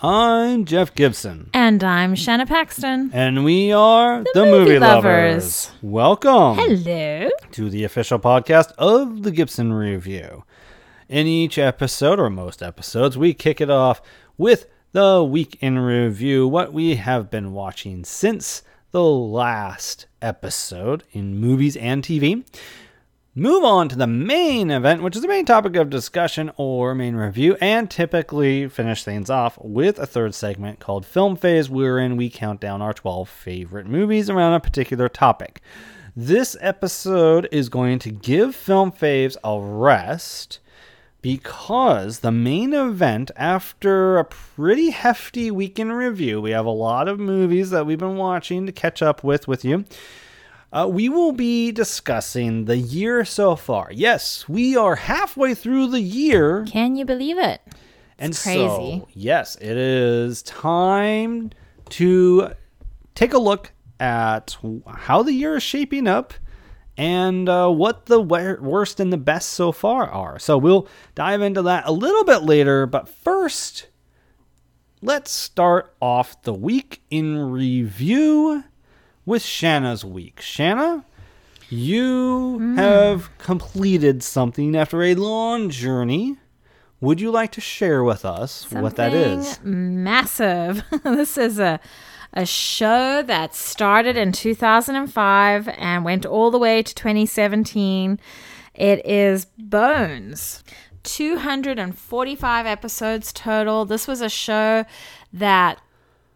I'm Jeff Gibson, And I'm Shanna Paxton. and we are the, Movie Movie Lovers. Lovers. Welcome Hello. to the official podcast of the Gibson Review. In each episode, or most episodes, we kick it off with the week in review, what we have been watching since the last episode in movies and TV. Move on to the main event, which is the main topic of discussion or main review, and typically finish things off with a third segment called Film Faves, wherein we count down our 12 favorite movies around a particular topic. This episode is going to give Film Faves a rest because the main event, after a pretty hefty week in review, we have a lot of movies that we've been watching to catch up with with you. Uh, we will be discussing the year so far. Yes, we are halfway through the year. Can you believe it? and crazy. so, yes, it is time to take a look at how the year is shaping up and uh, what the worst and the best so far are. So we'll dive into that a little bit later, but first, let's start off the week in review with Shanna's week. Shanna, you mm. have completed something after a long journey. Would you like to share with us what that is? Massive. this is a a show that started in 2005 and went all the way to 2017. It is Bones. 245 episodes total. This was a show that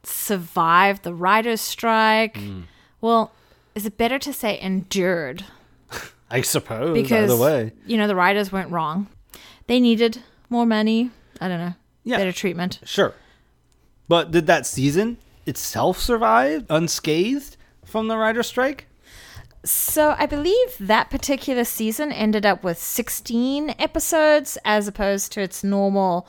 survived the writer's strike. Mm. Well, is it better to say endured? I suppose. because either way. you know the writers weren't wrong. They needed more money. I don't know. Yeah. Better treatment. Sure. But did that season itself survive unscathed from the writer's strike? So I believe that particular season ended up with 16 episodes as opposed to its normal.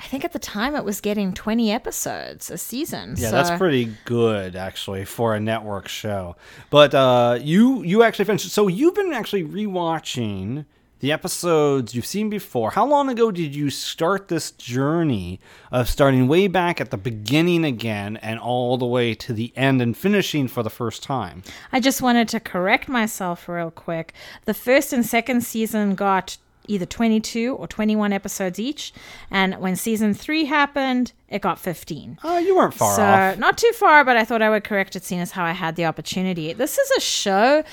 I think at the time it was getting 20 episodes a season. Yeah, so that's pretty good actually for a network show. But uh, you you actually finished. So you've been actually rewatching the episodes you've seen before. How long ago did you start this journey of starting way back at the beginning again and all the way to the end and finishing for the first time? I just wanted to correct myself real quick. The first and second season got either 22 or 21 episodes each, and when season 3 happened, it got 15. Oh, you weren't far so off. not too far, but I thought I would correct it, seeing as how I had the opportunity. This is a show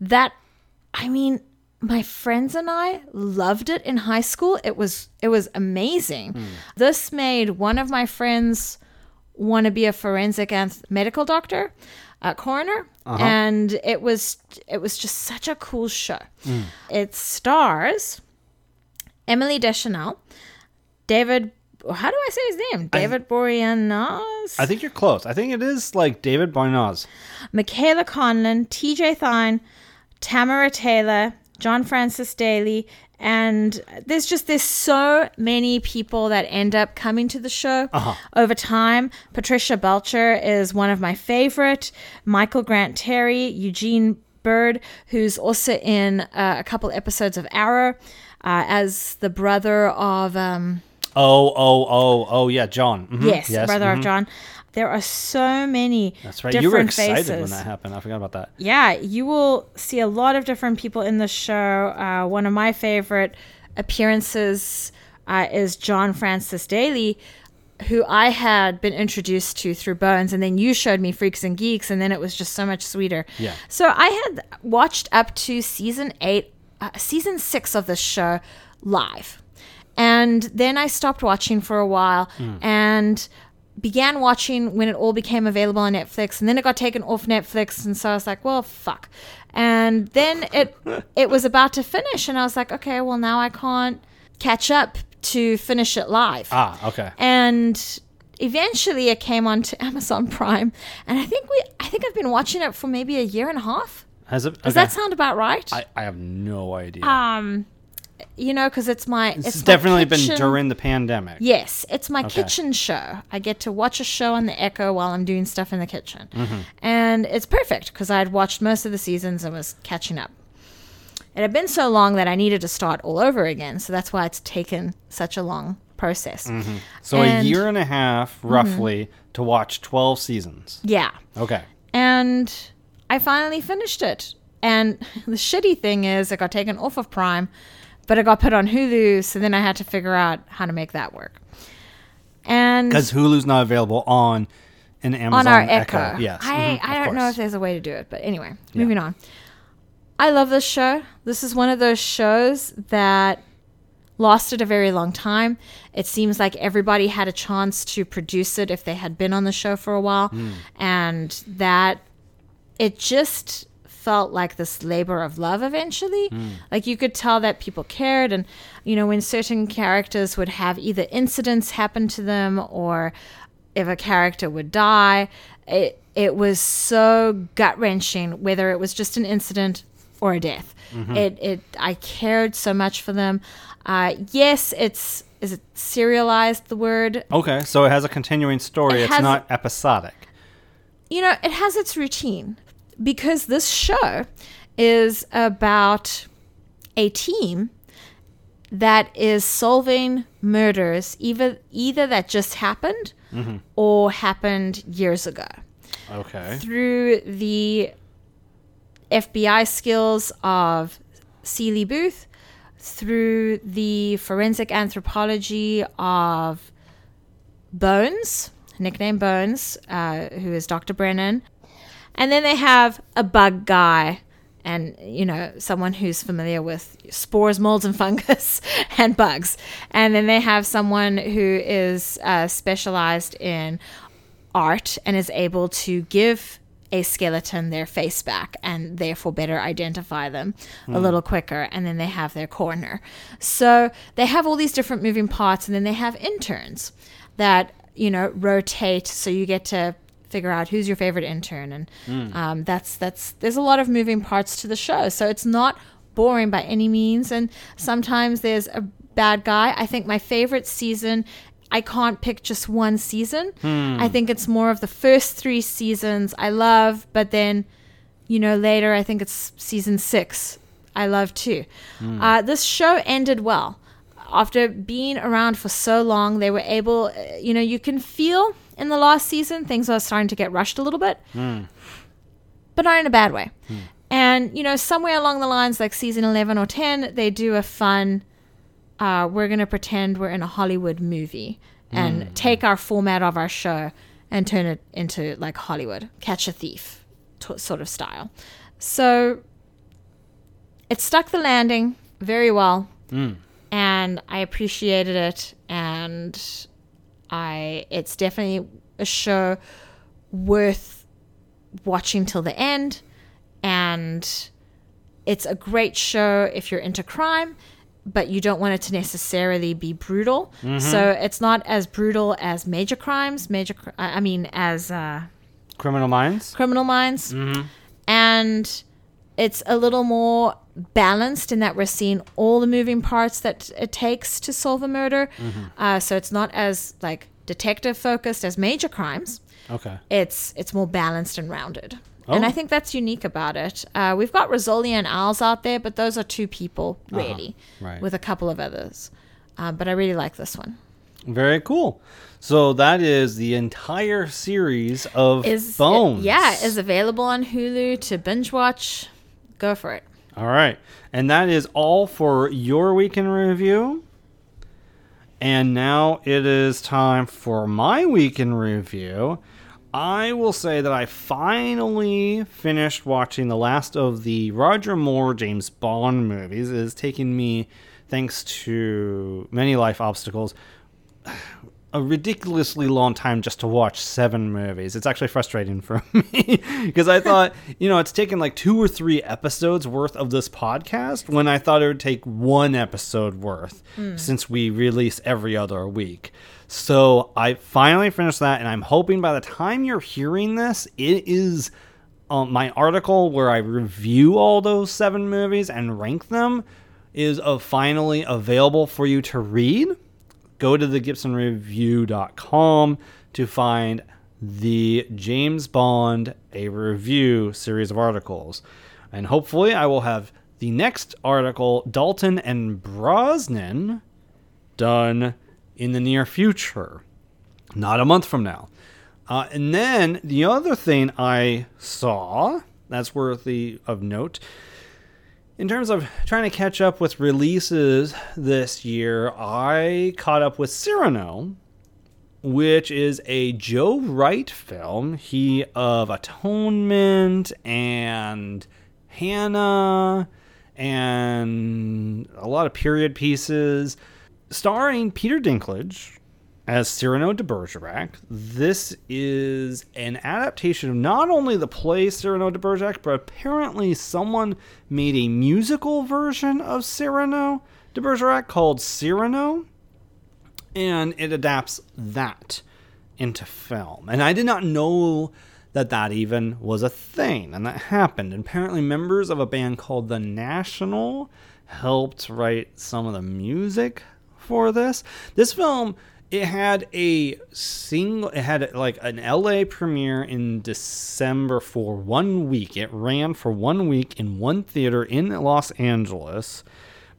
that, I mean, my friends and I loved it in high school. It was it was amazing. Hmm. This made one of my friends want to be a forensic and medical doctor, a coroner, Uh-huh. and it was it was just such a cool show. Hmm. It stars Emily Deschanel, David. How do I say his name? David Boreanaz. I think you're close. I think it is like David Barnaz. Michaela Conlin, TJ Thyne, Tamara Taylor, John Francis Daly, and there's just there's so many people that end up coming to the show over time. Patricia Belcher is one of my favorite. Michael Grant Terry, Eugene Byrd, who's also in uh, a couple episodes of Arrow uh, as the brother of. Um, Oh, oh, oh, oh, yeah, John. Mhm. Yes, brother mhm. of John. There are so many That's right. different You were excited faces. when that happened. I forgot about that. Yeah, you will see a lot of different people in the show. Uh, one of my favorite appearances uh, is John Francis Daly, who I had been introduced to through Bones, and then you showed me Freaks and Geeks, and then it was just so much sweeter. Yeah. So I had watched up to season eight, uh, season six of this show live. And then I stopped watching for a while and began watching when it all became available on Netflix. And then it got taken off Netflix. And so I was like, well, fuck. And then it it was about to finish. And I was like, okay, well, now I can't catch up to finish it live. Ah, okay. And eventually it came onto Amazon Prime. And I think we I think I've been watching it for maybe a year and a half. Has it? Does that sound about right? I, I have no idea. um you know, because it's my it's it's my definitely been during the pandemic. Yes, it's my Okay. kitchen show. I get to watch a show on the Echo while I'm doing stuff in the kitchen. Mm-hmm. And it's perfect because I had watched most of the seasons and was catching up. It had been so long that I needed to start all over again. So that's why it's taken such a long process. So a year and a half, roughly, to watch 12 seasons. Yeah. Okay. And I finally finished it. And the shitty thing is, it got taken off of Prime, but it got put on Hulu. So then I had to figure out how to make that work. And Because Hulu's not available on an Amazon on our Echo. Echo. Yes. I, mhm, I don't know if there's a way to do it, but anyway, moving on. I love this show. This is one of those shows that lasted a very long time. It seems like everybody had a chance to produce it if they had been on the show for a while, Hmm. and that it just felt like this labor of love eventually. Like you could tell that people cared, and you know, when certain characters would have either incidents happen to them or if a character would die, it it was so gut wrenching, whether it was just an incident or a death. It it I cared so much for them. Uh, yes, it's is it serialized the word Okay, so it has a continuing story. It it's has- not episodic. You know, it has its routine because this show is about a team that is solving murders either either that just happened mm-hmm. or happened years ago Okay. through the FBI skills of Seeley Booth, through the forensic anthropology of Bones, nickname Bones, uh, who is Dr. Brennan. And then they have a bug guy and, you know, someone who's familiar with spores, molds, and fungus and bugs. And then they have someone who is uh, specialized in art and is able to give a skeleton their face back and therefore better identify them a little quicker. And then they have their coroner. So they have all these different moving parts, and then they have interns that, you know, rotate. So you get to figure out who's your favorite intern. And um, that's that's there's a lot of moving parts to the show. So it's not boring by any means. And sometimes there's a bad guy. I think my favorite season i can't pick just one season. I think it's more of the first three seasons i love but then you know later i think it's season six i love too. Uh, this show ended well after being around for so long, they were able, uh, you know, you can feel in the last season things are starting to get rushed a little bit, but not in a bad way. And, you know, somewhere along the lines, like season 11 or 10, they do a fun, uh, we're going to pretend we're in a Hollywood movie and take our format of our show and turn it into like Hollywood, catch a thief t- sort of style. So it stuck the landing very well and I appreciated it and I it's definitely a show worth watching till the end and it's a great show if you're into crime but you don't want it to necessarily be brutal. So it's not as brutal as major crimes major i mean as uh, Criminal Minds? criminal minds. And it's a little more balanced in that we're seeing all the moving parts that it takes to solve a murder uh, so it's not as like detective focused as major crimes Okay. it's it's more balanced and rounded and Oh. i think that's unique about it uh, we've got Rizzoli and Isles out there but those are two people really right. with a couple of others uh, but i really like this one Very cool. So that is the entire series of is Bones. yeah is available on hulu to binge watch go for it All right. And that is all for your week in review. And now it is time for my week in review. I will say that I finally finished watching the last of the Roger Moore James Bond movies. It has taken me, thanks to many life obstacles, a ridiculously long time just to watch seven movies. It's actually frustrating for me because I thought, you know, it's taken like two or three episodes worth of this podcast when I thought it would take one episode worth since we release every other week. So I finally finished that, and I'm hoping by the time you're hearing this, it is um, my article where I review all those seven movies and rank them is uh, finally available for you to read go to the gibsonreview.com to find the James Bond a review series of articles. And hopefully I will have the next article Dalton and Brosnan done in the near future, not a month from now. Uh, and then the other thing I saw that's worthy of note in terms of trying to catch up with releases this year, I caught up with Cyrano, which is a Joe Wright film. He of Atonement and Hanna and a lot of period pieces, starring Peter Dinklage as Cyrano de Bergerac. This is an adaptation of not only the play Cyrano de Bergerac, but apparently someone made a musical version of Cyrano de Bergerac called Cyrano, and it adapts that into film. And I did not know that that even was a thing and that happened. And apparently, members of a band called The National helped write some of the music for this. This film it had a single it had like an LA premiere in December for one week. It ran for one week in one theater in Los Angeles.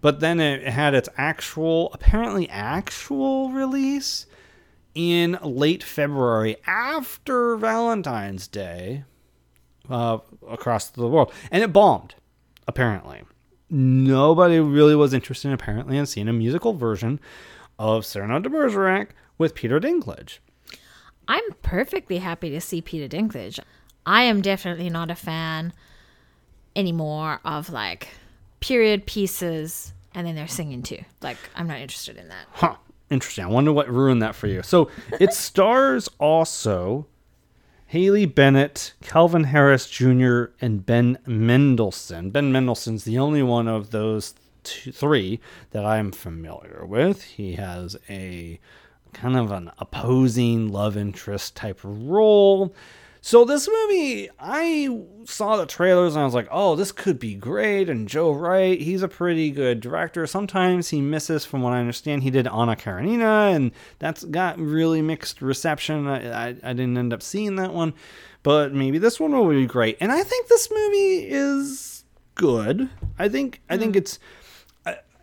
But then it had its actual apparently actual release in late February after Valentine's Day uh, across the world. And it bombed, apparently. Nobody really was interested, apparently, in seeing a musical version of Cyrano de Bergerac with Peter Dinklage. I'm perfectly happy to see Peter Dinklage. I am definitely not a fan anymore of like period pieces and then they're singing too. Like, I'm not interested in that. Huh. Interesting. I wonder what ruined that for you. So it stars also Haley Bennett, Kelvin Harrison Jr., and Ben Mendelsohn. Ben Mendelsohn's the only one of those two, three that I'm familiar with. He has a kind of an opposing love interest type role. So this movie, I saw the trailers and I was like, "Oh, this could be great." And Joe Wright, he's a pretty good director. Sometimes he misses, from what I understand. He did Anna Karenina, and that's got really mixed reception. I, I, I didn't end up seeing that one, but maybe this one will be great. And I think this movie is good. I think I think hmm. it's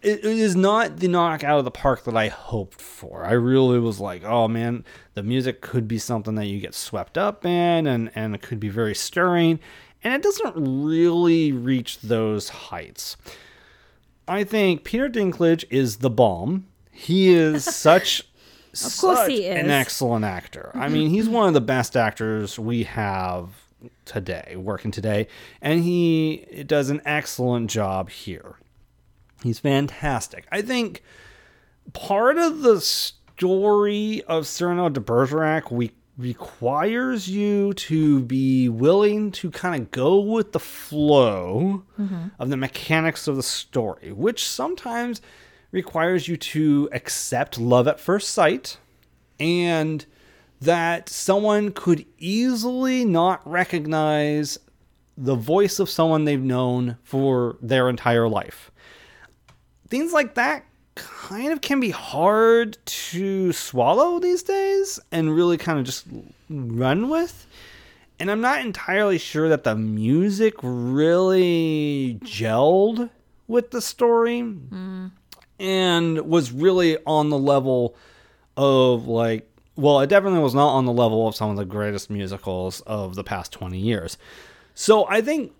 it is not the knock out of the park that I hoped for. I really was like, oh man, the music could be something that you get swept up in and, and it could be very stirring. And it doesn't really reach those heights. I think Peter Dinklage is the bomb. He is such, such he is. an excellent actor. I mean, he's one of the best actors we have today, working today. And he does an excellent job here. He's fantastic. I think part of the story of Cyrano de Bergerac we requires you to be willing to kind of go with the flow mm-hmm. of the mechanics of the story, which sometimes requires you to accept love at first sight and that someone could easily not recognize the voice of someone they've known for their entire life things like that kind of can be hard to swallow these days and really kind of just run with. And I'm not entirely sure that the music really gelled with the story mm. and was really on the level of like well, it definitely was not on the level of some of the greatest musicals of the past 20 years. So I think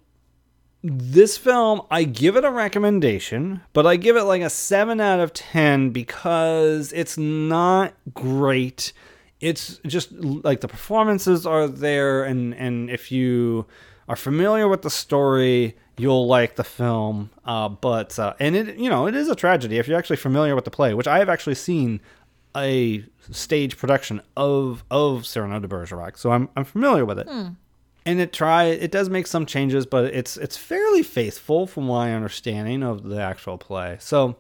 this film, I give it a recommendation, but I give it like a 7 out of 10 because it's not great. It's just like the performances are there, and, and if you are familiar with the story, you'll like the film. Uh, but, uh, and it, you know, it is a tragedy if you're actually familiar with the play, which I have actually seen a stage production of, of Cyrano de Bergerac, so I'm, I'm familiar with it. Hmm and it try it does make some changes, but it's it's fairly faithful from my understanding of the actual play. So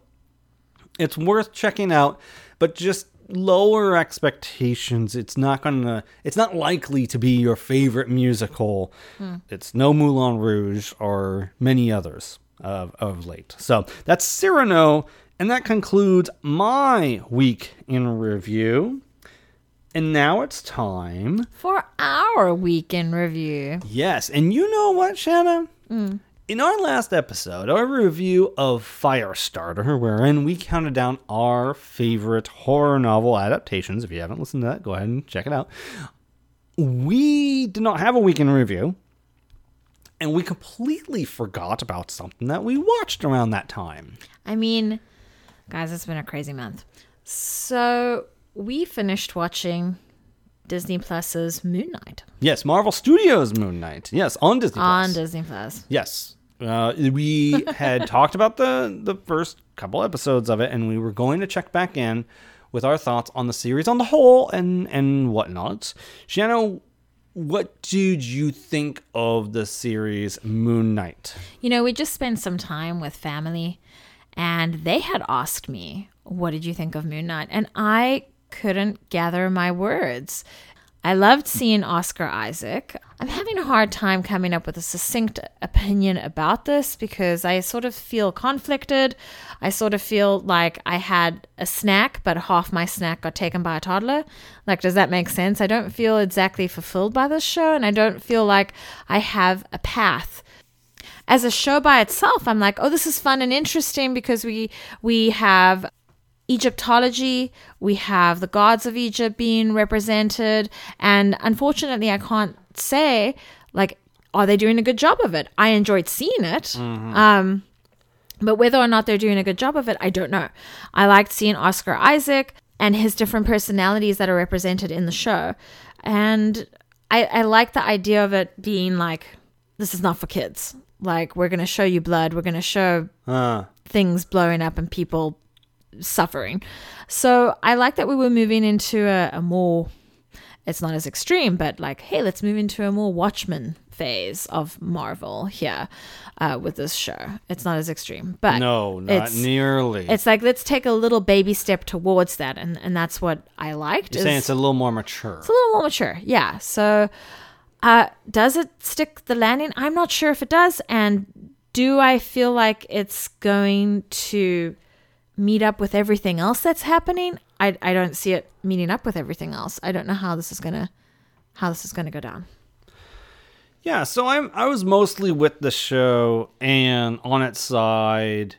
it's worth checking out, but just lower expectations. It's not gonna it's not likely to be your favorite musical. Hmm. It's no Moulin Rouge or many others of, of late. So that's Cyrano, and that concludes my week in review. And now it's time for our week in review. Yes. And you know what, Shanna? Mm. In our last episode, our review of Firestarter, wherein we counted down our favorite horror novel adaptations, if you haven't listened to that, go ahead and check it out. We did not have a week in review, and we completely forgot about something that we watched around that time. I mean, guys, it's been a crazy month. So we finished watching Disney Plus's Moon Knight Yes, Marvel Studios Moon Knight. Yes, on Disney on Plus. Disney Plus. Yes. Uh, we had talked about the the first couple episodes of it, and we were going to check back in with our thoughts on the series on the whole and and whatnot. Shanna, what did you think of the series Moon Knight? You know, we just spent some time with family, and they had asked me, What did you think of Moon Knight? And I couldn't gather my words. I loved seeing Oscar Isaac. I'm having a hard time coming up with a succinct opinion about this because I sort of feel conflicted. I sort of feel like I had a snack, but half my snack got taken by a toddler. Like, does that make sense? I don't feel exactly fulfilled by this show, and I don't feel like I have a path as a show by itself i'm like oh this is fun and interesting because we we have egyptology. We have the gods of egypt being represented. And unfortunately i can't say like are they doing a good job of it? I enjoyed seeing it. Um but whether or not they're doing a good job of it i don't know. I liked seeing oscar isaac and his different personalities that are represented in the show. And i i like the idea of it being like this is not for kids. Like we're going to show you blood. We're going to show Uh, things blowing up and people suffering. So I like that we were moving into a, a more, it's not as extreme, but like, hey, let's move into a more Watchmen phase of Marvel here uh, with this show. It's not as extreme, but no, not it's, nearly. It's like let's take a little baby step towards that, and and that's what I liked. You're saying it's a little more mature. it's a little more mature. Yeah. So, uh, does it stick the landing? I'm not sure if it does. And do I feel like it's going to meet up with everything else that's happening? I, I don't see it meeting up with everything else. I don't know how this is gonna how this is gonna go down. Yeah, so I'm I was mostly with the show and on its side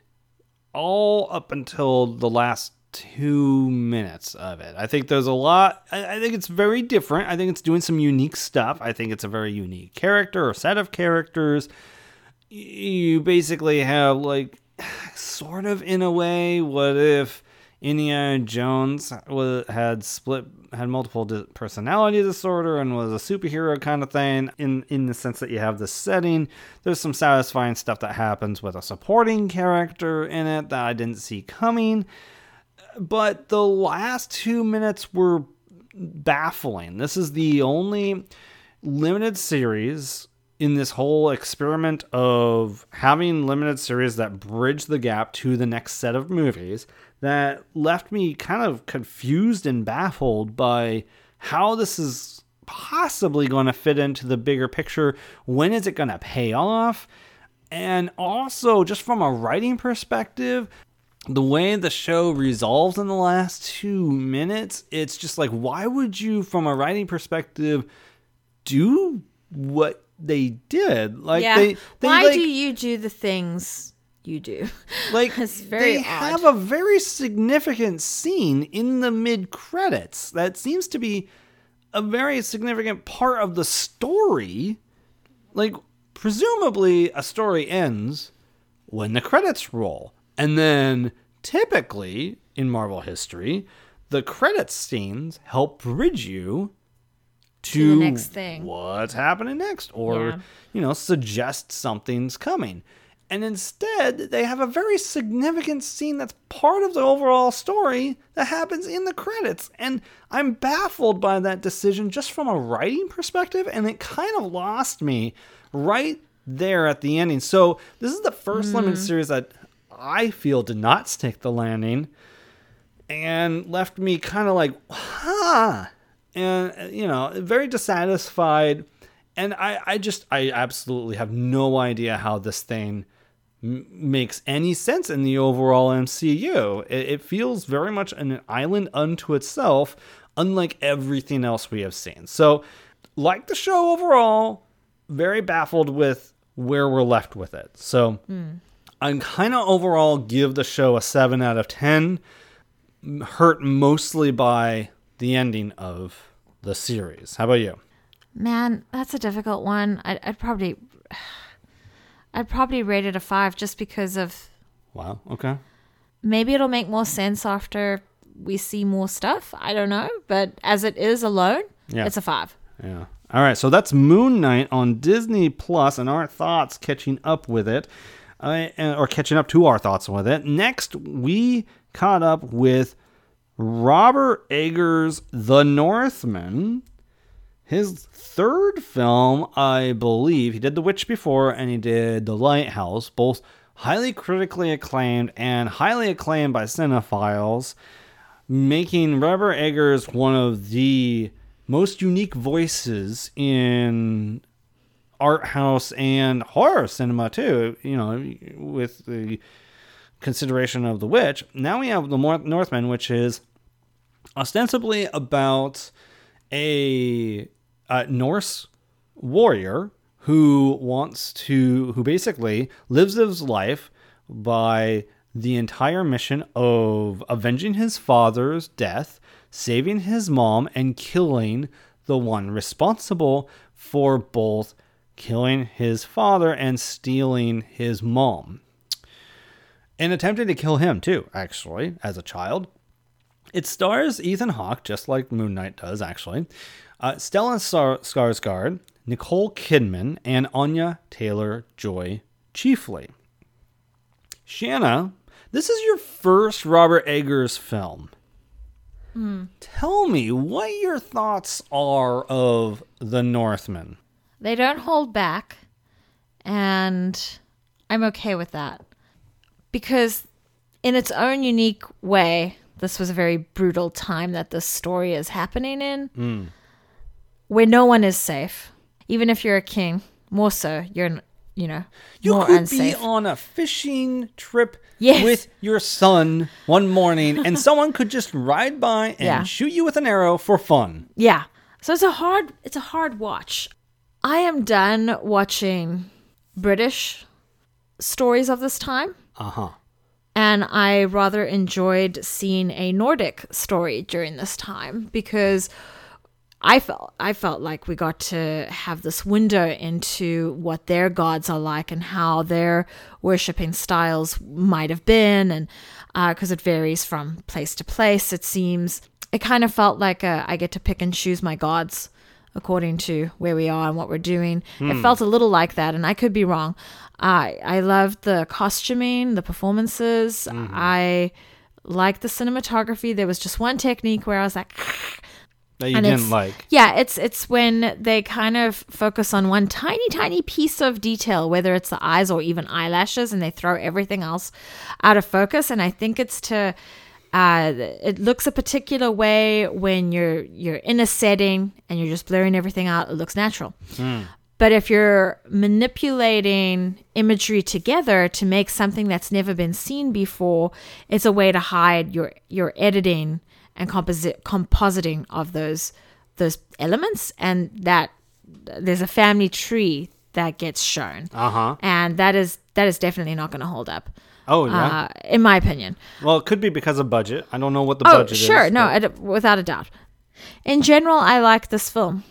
all up until the last two minutes of it. I think there's a lot I, I think it's very different. I think it's doing some unique stuff. I think it's a very unique character or set of characters. You basically have like sort of in a way what if Indiana Jones was, had split had multiple personality disorder and was a superhero kind of thing? In in the sense that you have this setting there's some satisfying stuff that happens with a supporting character in it that I didn't see coming. But the last 2 minutes were baffling. This is the only limited series in this whole experiment of having limited series that bridge the gap to the next set of movies that left me kind of confused and baffled by how this is possibly going to fit into the bigger picture. When is it going to pay off? And also, just from a writing perspective, the way the show resolves in the last two minutes, it's just like, why would you, from a writing perspective, do what they did? Like, they, they Why like, do you do the things you do? like It's very they odd. have a very significant scene in the mid credits that seems to be a very significant part of the story. Like, presumably, a story ends when the credits roll. And then, typically, in Marvel history, the credits scenes help bridge you to, the next thing. what's happening next or Yeah. you know suggest something's coming and instead they have a very significant scene that's part of the overall story that happens in the credits and i'm baffled by that decision just from a writing perspective and it kind of lost me right there at the ending so this is the first mm-hmm. limited series that i feel did not stick the landing and left me kind of like, huh. And, uh, you know, very dissatisfied. And I, I just, I absolutely have no idea how this thing m- makes any sense in the overall MCU. It, it feels very much an island unto itself, unlike everything else we have seen. So, like the show overall, very baffled with where we're left with it. So I'm kind of overall give the show a 7 out of 10, hurt mostly by the ending of the series. How about you? Man, that's a difficult one. I'd, I'd probably, I'd probably rate it a five just because of Wow. Okay. maybe it'll make more sense after we see more stuff. I don't know, but as it is alone, Yeah. it's a five. Yeah. All right. So that's Moon Knight on Disney Plus, and our thoughts catching up with it, uh, or catching up to our thoughts with it. Next, we caught up with Robert Eggers' The Northman. His third film, I believe. He did The Witch before, and he did The Lighthouse, both highly critically acclaimed and highly acclaimed by cinephiles making Robert Eggers one of the most unique voices in art house and horror cinema too. You know, with the consideration of the witch. Now we have the Northman, which is ostensibly about a, uh Norse warrior who wants to, who basically lives his life by the entire mission of avenging his father's death, saving his mom, and killing the one responsible for both killing his father and stealing his mom. And attempting to kill him too, actually, as a child. It stars Ethan Hawke, just like Moon Knight does, actually. Uh, Stellan Sar- Skarsgård, Nicole Kidman, and Anya Taylor Joy chiefly. Shanna, this is your first Robert Eggers film. Tell me what your thoughts are of The Northman. They don't hold back, and I'm okay with that. Because, in its own unique way, this was a very brutal time that this story is happening in, mm. where no one is safe. Even if you're a king, more so, you're, you know, You more could unsafe. be on a fishing trip Yes. with your son one morning, and someone could just ride by and Yeah. shoot you with an arrow for fun. Yeah. So it's a hard it's a hard watch. I am done watching British stories of this time. Uh huh. And I rather enjoyed seeing a Nordic story during this time because I felt I felt like we got to have this window into what their gods are like and how their worshiping styles might have been, and because it varies from place to place, it seems it kind of felt like uh, I get to pick and choose my gods according to where we are and what we're doing. It hmm. felt a little like that, and I could be wrong. I I loved the costuming, the performances. Mm-hmm. I liked the cinematography. There was just one technique where I was like. That you And didn't like. Yeah, it's it's when they kind of focus on one tiny tiny piece of detail, whether it's the eyes or even eyelashes, and they throw everything else out of focus. And I think it's to uh, it looks a particular way when you're you're in a setting and you're just blurring everything out. It looks natural. But if you're manipulating imagery together to make something that's never been seen before, it's a way to hide your your editing and composi- compositing of those those elements, and that there's a family tree that gets shown, Uh huh. and that is that is definitely not going to hold up, Oh yeah. uh, in my opinion. well, it could be because of budget. I don't know what the Oh, budget is. sure, no, I without a doubt. In general, I like this film.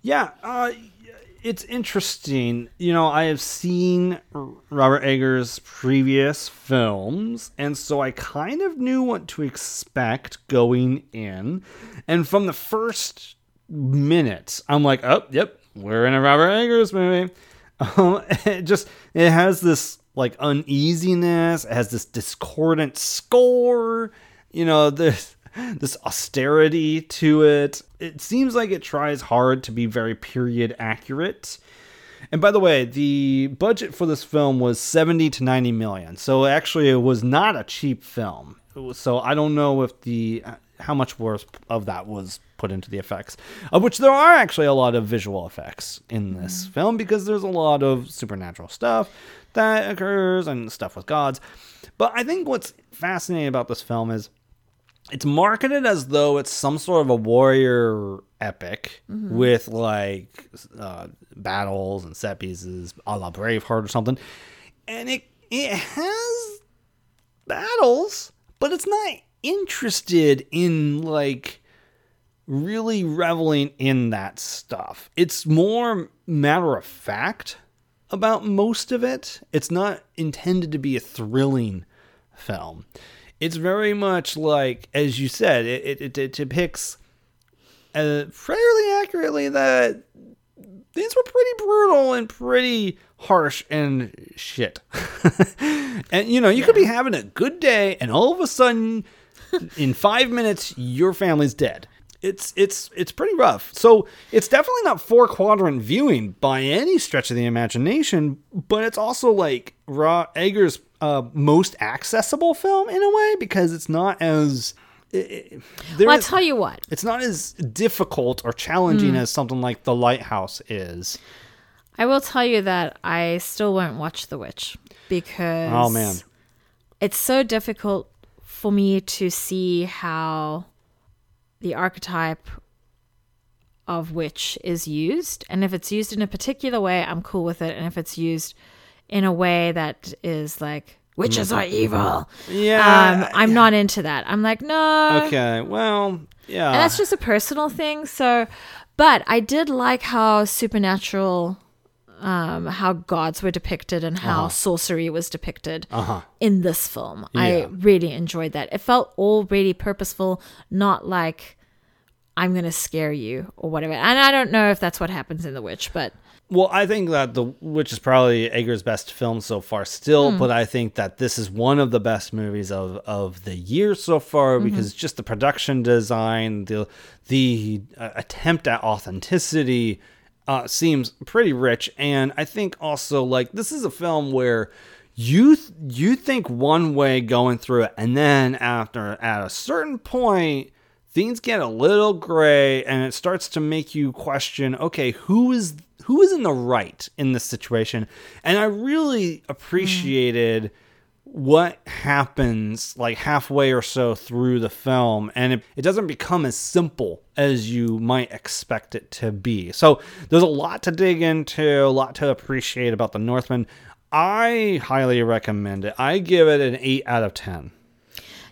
Yeah, uh, it's interesting. You know, I have seen Robert Eggers' previous films, and so I kind of knew what to expect going in. And from the first minute, I'm like, oh, yep, we're in a Robert Eggers movie. Um, it just it has this like uneasiness. It has this discordant score. You know, this this austerity to it. It seems like it tries hard to be very period accurate. And by the way, the budget for this film was 70 to 90 million. So actually it was not a cheap film. So I don't know if the how much worth of that was put into the effects. Of which there are actually a lot of visual effects in this film because there's a lot of supernatural stuff that occurs and stuff with gods. But I think what's fascinating about this film is it's marketed as though it's some sort of a warrior epic with like uh, battles and set pieces a la Braveheart or something. And it it has battles, but it's not interested in like really reveling in that stuff. It's more matter of fact about most of it. It's not intended to be a thrilling film. It's very much like, as you said, it, it, it depicts uh, fairly accurately that things were pretty brutal and pretty harsh and shit. and you know, you could be having a good day, and all of a sudden, in five minutes, your family's dead. It's it's it's pretty rough. So it's definitely not four quadrant viewing by any stretch of the imagination, but it's also like Rob Eggers' uh, most accessible film in a way because it's not as it, Well, I tell you what. it's not as difficult or challenging as something like The Lighthouse is. I will tell you that I still won't watch The Witch because Oh man. it's so difficult for me to see how the archetype of witch is used. And if it's used in a particular way, I'm cool with it. And if it's used in a way that is like, witches are evil, Yeah. um, I'm not into that. I'm like, no. okay. Well, yeah. And that's just a personal thing. So, but I did like how supernatural, um, how gods were depicted and how sorcery was depicted in this film. I really enjoyed that. It felt all really purposeful, not like I'm going to scare you or whatever. And I don't know if that's what happens in The Witch, but Well, I think that the Witch is probably Eggers' best film so far, still. But I think that this is one of the best movies of of the year so far because just the production design, the the uh, attempt at authenticity uh, seems pretty rich, and I think also like this is a film where. You th- you think one way going through it, and then after at a certain point, things get a little gray and it starts to make you question okay who is who is in the right in this situation and i really appreciated what happens like halfway or so through the film and it, it doesn't become as simple as you might expect it to be so there's a lot to dig into a lot to appreciate about the northman i highly recommend it i give it an 8 out of 10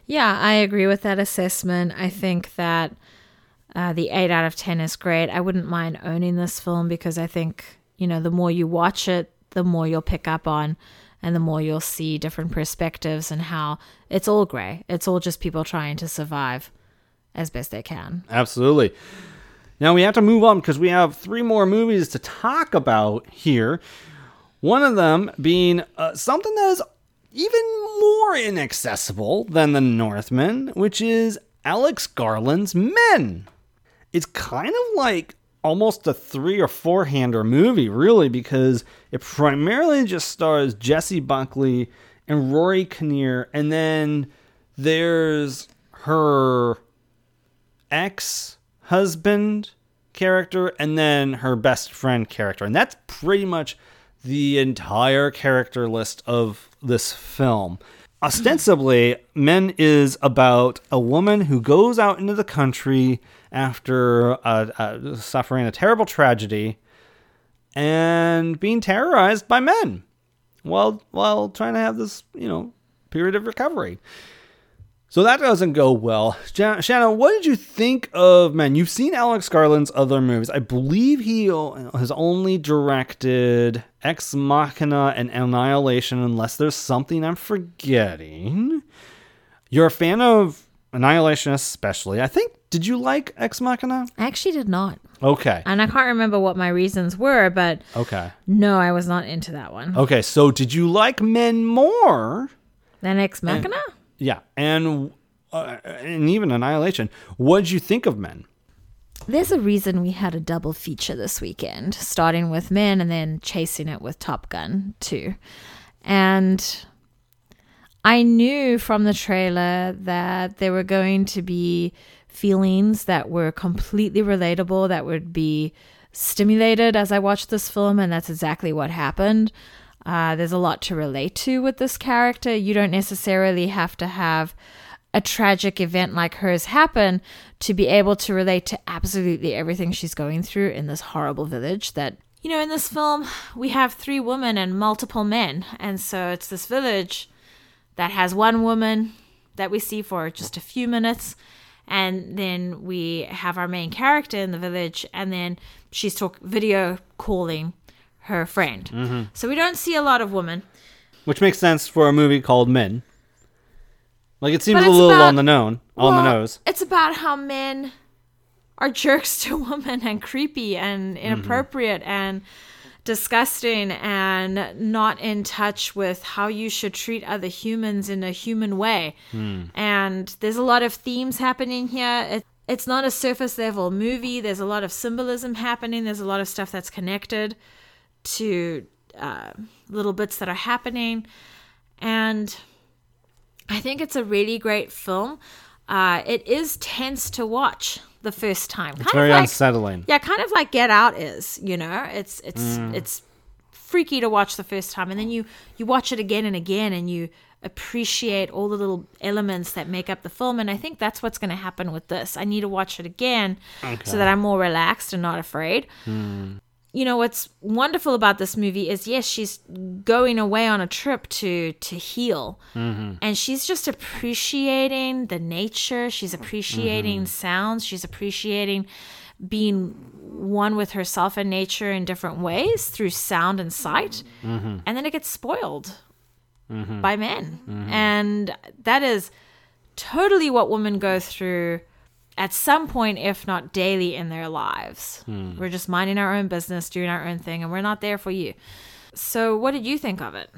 Yeah, I agree with that assessment. I think that uh, the 8 out of 10 is great. I wouldn't mind owning this film because I think, you know, the more you watch it, the more you'll pick up on and the more you'll see different perspectives and how it's all gray. It's all just people trying to survive as best they can. Absolutely. Now we have to move on because we have three more movies to talk about here. One of them being uh, something that is even more inaccessible than The Northman, which is Alex Garland's Men. It's kind of like almost a three or four hander movie, really, because it primarily just stars Jessie Buckley and Rory Kinnear, and then there's her ex husband character and then her best friend character. And that's pretty much the entire character list of this film. Ostensibly, Men is about a woman who goes out into the country after uh, uh, suffering a terrible tragedy and being terrorized by men while while trying to have this, you know, period of recovery. So that doesn't go well. Shan- Shannon, what did you think of Men? You've seen Alex Garland's other movies. I believe he has only directed Ex Machina and Annihilation, unless there's something I'm forgetting. You're a fan of Annihilation, especially. I think. Did you like Ex Machina? I actually did not. Okay. And I can't remember what my reasons were, but Okay. no, I was not into that one. Okay. So did you like Men more? than Ex Machina? Yeah, and uh, and even Annihilation. What did you think of Men? There's a reason we had a double feature this weekend, starting with Men and then chasing it with Top Gun too. And I knew from the trailer that there were going to be feelings that were completely relatable, that would be stimulated as I watched this film, and that's exactly what happened. Uh, there's a lot to relate to with this character. You don't necessarily have to have a tragic event like hers happen to be able to relate to absolutely everything she's going through in this horrible village that you know in this film we have three women and multiple men. And so it's this village that has one woman that we see for just a few minutes. And then we have our main character in the village. And then she's talk video calling her friend mm-hmm. so we don't see a lot of women Which makes sense for a movie called Men. Like it seems a little about- on the known, on the nose. It's about how men are jerks to women and creepy and mm-hmm. inappropriate and disgusting and not in touch with how you should treat other humans in a human way. Hmm. And there's a lot of themes happening here. It, it's not a surface level movie. There's a lot of symbolism happening. There's a lot of stuff that's connected to uh, little bits that are happening. And I think it's a really great film. Uh, it is tense to watch the first time. It's very like, unsettling. yeah, kind of like Get Out is. You know, it's it's Mm. it's freaky to watch the first time, and then you you watch it again and again, and you appreciate all the little elements that make up the film. And I think that's what's going to happen with this. I need to watch it again so that I'm more relaxed and not afraid you know what's wonderful about this movie is yes she's going away on a trip to to heal. Mm-hmm. And she's just appreciating the nature. She's appreciating mm-hmm. sounds. She's appreciating being one with herself and nature in different ways through sound and sight. Mm-hmm. And then it gets spoiled by men. And that is totally what women go through at some point, if not daily, in their lives. Hmm. We're just minding our own business, doing our own thing, and we're not there for you. So, what did you think of it?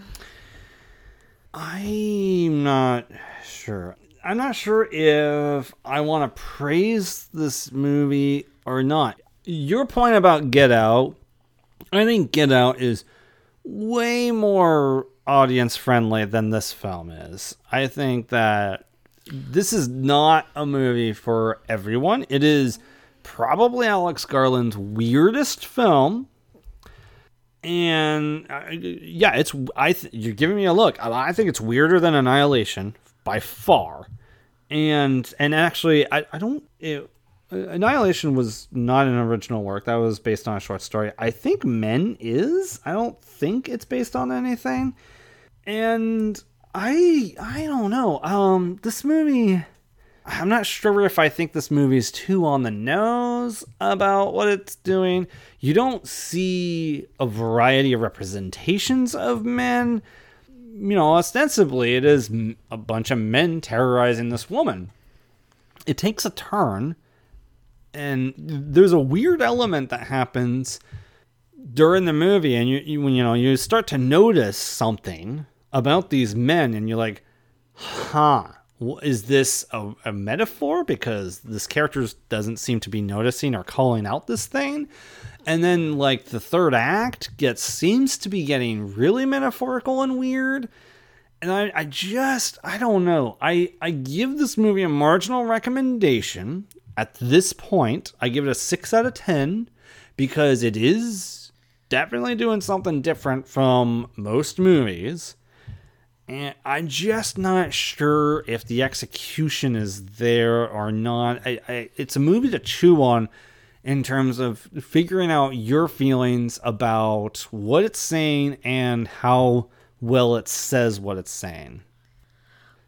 I'm not sure. I'm not sure if I want to praise this movie or not. Your point about Get Out, I think Get Out is way more audience friendly than this film is. I think that this is not a movie for everyone. It is probably Alex Garland's weirdest film and uh, yeah, it's I. Th- you're giving me a look. I, think it's weirder than Annihilation by far, and and actually, I I don't. It, Annihilation was not an original work. That was based on a short story. I think Men is. I don't think it's based on anything, and I I don't know. Um, this movie. I'm not sure if I think this movie is too on the nose about what it's doing. You don't see a variety of representations of men. You know, ostensibly, it is a bunch of men terrorizing this woman. It takes a turn, and there's a weird element that happens during the movie, and you, you when you know you start to notice something about these men, and you're like, huh is this a, a metaphor? Because this character doesn't seem to be noticing or calling out this thing. And then like the third act gets seems to be getting really metaphorical and weird. And I, I just i don't know. I i give this movie a marginal recommendation at this point. I give it a 6 out of 10 because it is definitely doing something different from most movies and I'm just not sure if the execution is there or not. I, I, it's a movie to chew on in terms of figuring out your feelings about what it's saying and how well it says what it's saying.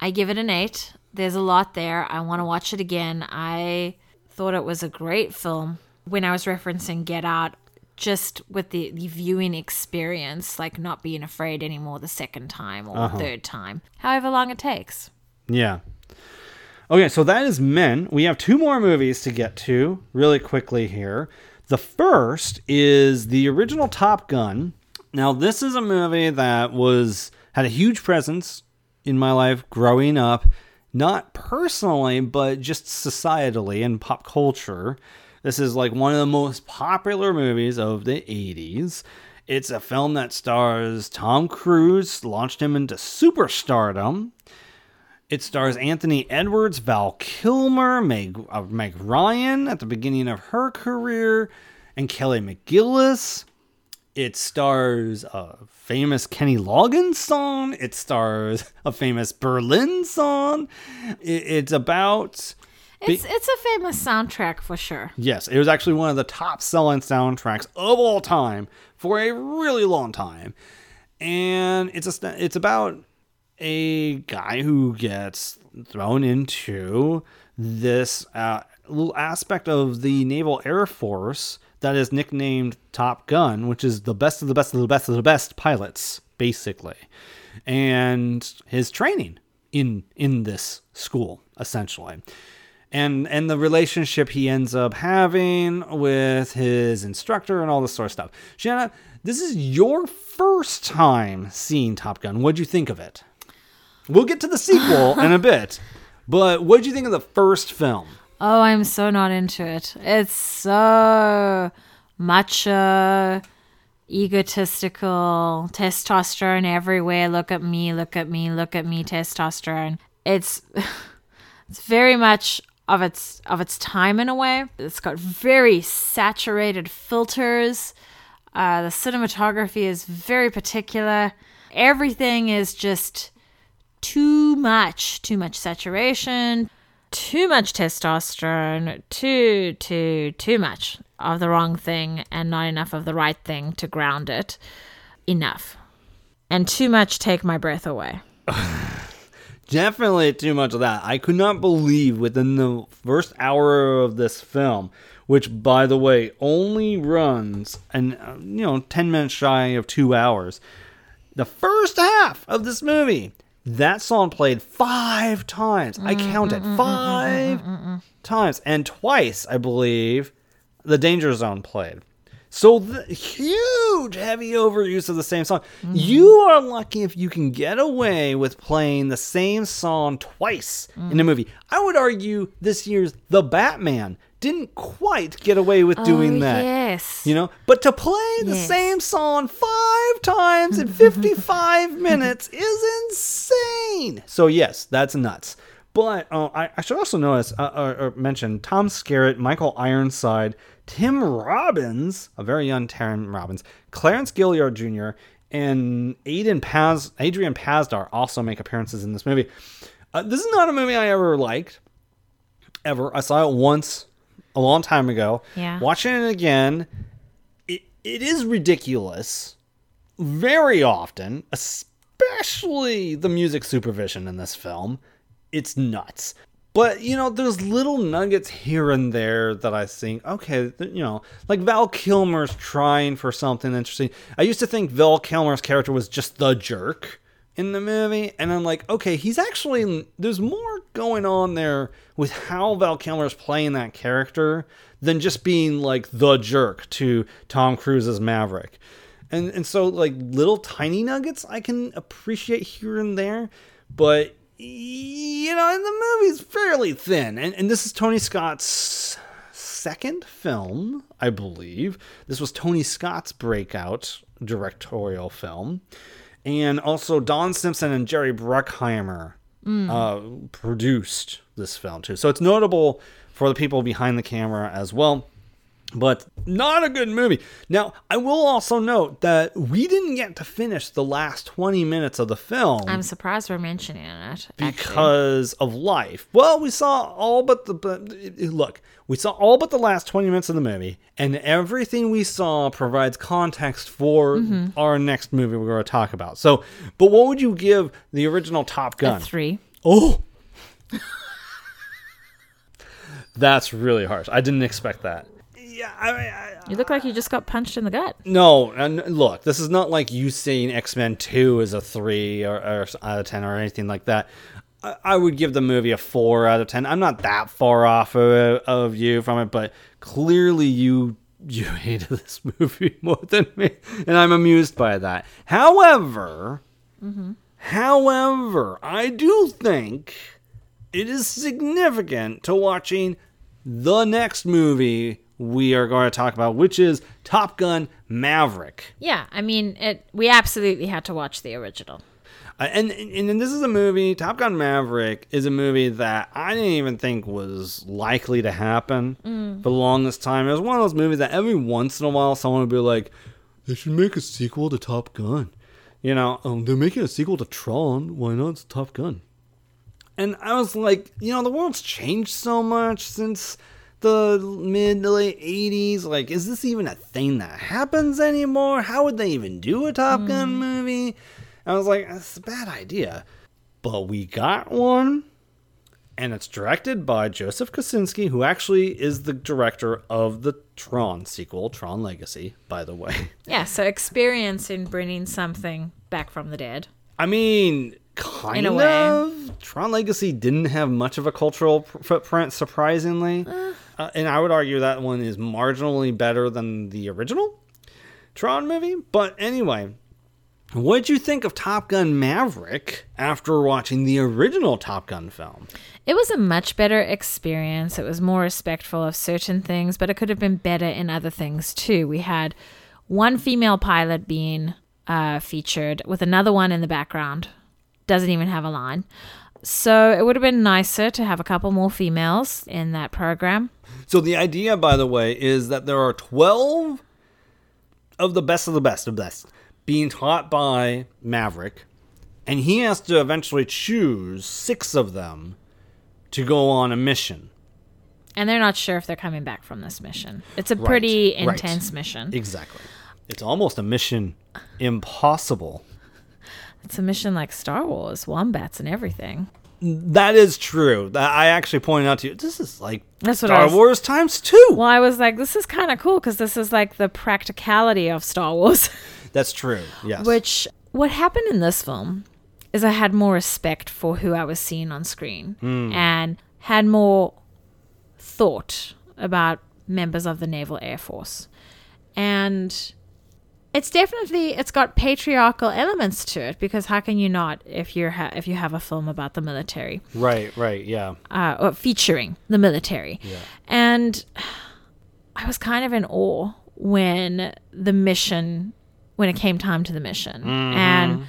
I give it an eight. There's a lot there. I want to watch it again. I thought it was a great film. When I was referencing Get Out, just with the, the viewing experience, like not being afraid anymore the second time or uh-huh. third time, however long it takes. Yeah. Okay, so that is Men. We have two more movies to get to really quickly here. The first is the original Top Gun. Now, this is a movie that was had a huge presence in my life growing up, not personally, but just societally and pop culture. This is like one of the most popular movies of the 80s. It's a film that stars Tom Cruise, launched him into superstardom. It stars Anthony Edwards, Val Kilmer, Meg, uh, Meg Ryan at the beginning of her career, and Kelly McGillis. It stars a famous Kenny Loggins song. It stars a famous Berlin song. It, it's about. It's it's a famous soundtrack for sure. Yes, it was actually one of the top selling soundtracks of all time for a really long time. And it's a it's about a guy who gets thrown into this uh, little aspect of the Naval Air Force that is nicknamed Top Gun, which is the best of the best of the best of the best pilots, basically, and his training in in this school essentially. And, and the relationship he ends up having with his instructor and all this sort of stuff. Shanna, this is your first time seeing Top Gun. What'd you think of it? We'll get to the sequel in a bit, but what'd you think of the first film? Oh, I'm so not into it. It's so macho, uh, egotistical, testosterone everywhere. Look at me, look at me, look at me, testosterone. It's it's very much of its of its time in a way. It's got very saturated filters. Uh, the cinematography is very particular. Everything is just too much, too much saturation, too much testosterone, too, too, too much of the wrong thing and not enough of the right thing to ground it. Enough. And too much take my breath away. Definitely too much of that. I could not believe within the first hour of this film, which by the way only runs and uh, you know 10 minutes shy of 2 hours. The first half of this movie, that song played 5 times. I mm, counted mm, mm, 5 times and twice, I believe, the Danger Zone played. So the huge heavy overuse of the same song. Mm-hmm. You are lucky if you can get away with playing the same song twice in a mm. movie. I would argue this year's The Batman didn't quite get away with doing oh, that. Yes. You know, but to play the Yes. same song five times in 55 minutes is insane. So, yes, that's nuts. But uh, I, I should also notice, uh, or, or mention Tom Skerritt, Michael Ironside, Tim Robbins, a very young Tim Robbins, Clarence Gilliard Jr., and Aiden Paz, Adrian Pasdar also make appearances in this movie. Uh, this is not a movie I ever liked, ever. I saw it once a long time ago. Yeah. Watching it again, it, it is ridiculous very often, especially the music supervision in this film. It's nuts. But, you know, there's little nuggets here and there that I think, okay, you know, like Val Kilmer's trying for something interesting. I used to think Val Kilmer's character was just the jerk in the movie, and I'm like, okay, he's actually, there's more going on there with how Val Kilmer's playing that character than just being like the jerk to Tom Cruise's Maverick. And, and so, like, little tiny nuggets I can appreciate here and there, but you know, and the movie's fairly thin. And, and this is Tony Scott's second film, I believe. This was Tony Scott's breakout directorial film. And also, Don Simpson and Jerry Bruckheimer uh, produced this film, too. So it's notable for the people behind the camera as well but not a good movie. Now, I will also note that we didn't get to finish the last 20 minutes of the film I'm surprised we're mentioning it. actually. because of life. Well, we saw all but the but look, we saw all but the last 20 minutes of the movie and everything we saw provides context for Mm-hmm. our next movie we're going to talk about. So, but what would you give the original Top A Gun? three. Oh. That's really harsh. I didn't expect that. Yeah, I mean, I, You look like you just got punched in the gut. no, and look, this is not like you saying X Men Two is a three or, or out of ten or anything like that. I, I would give the movie a four out of ten. I'm not that far off of, of you from it, but clearly you you hated this movie more than me, and I'm amused by that. However, mm-hmm. however, I do think it is significant to watching the next movie we are going to talk about, which is Top Gun Maverick. Yeah, I mean, it. We absolutely had to watch the original. Uh, and, and and this is a movie. Top Gun Maverick is a movie that I didn't even think was likely to happen for the longest time. It was one of those movies that every once in a while someone would be like, they should make a sequel to Top Gun. You know, um, they're making a sequel to Tron. Why not? It's Top Gun. And I was like, you know, the world's changed so much since the mid to late 80s. Like, is this even a thing that happens anymore? How would they even do a Top Gun movie? I was like, that's a bad idea. But we got one, and it's directed by Joseph Kosinski, who actually is the director of the Tron sequel, Tron Legacy, by the way. Yeah, so experience in bringing something back from the dead. I mean, kind In a way. of. Tron Legacy didn't have much of a cultural footprint, surprisingly. Uh, and I would argue that one is marginally better than the original Tron movie. But anyway, what'd you think of Top Gun Maverick after watching the original Top Gun film? It was a much better experience. It was more respectful of certain things, but it could have been better in other things too. We had one female pilot being uh, featured with another one in the background. Doesn't even have a line. So it would have been nicer to have a couple more females in that program. So the idea, by the way, is that there are 12 of the best of the best of best being taught by Maverick, and he has to eventually choose six of them to go on a mission. And they're not sure if they're coming back from this mission. It's a pretty right. intense mission. Exactly. It's almost a mission impossible. It's a mission like Star Wars, wombats and everything. That is true. I actually pointed out to you. This is like That's what Star was- Wars times two. Well, I was like, this is kind of cool because this is like the practicality of Star Wars. That's true. Yes. Which, what happened in this film is I had more respect for who I was seeing on screen hmm. and had more thought about members of the Naval Air Force. And it's definitely it's got patriarchal elements to it because how can you not if you're ha- if you have a film about the military right. Right. Yeah. uh, or featuring the military. And I was kind of in awe when the mission, when it came time to the mission, and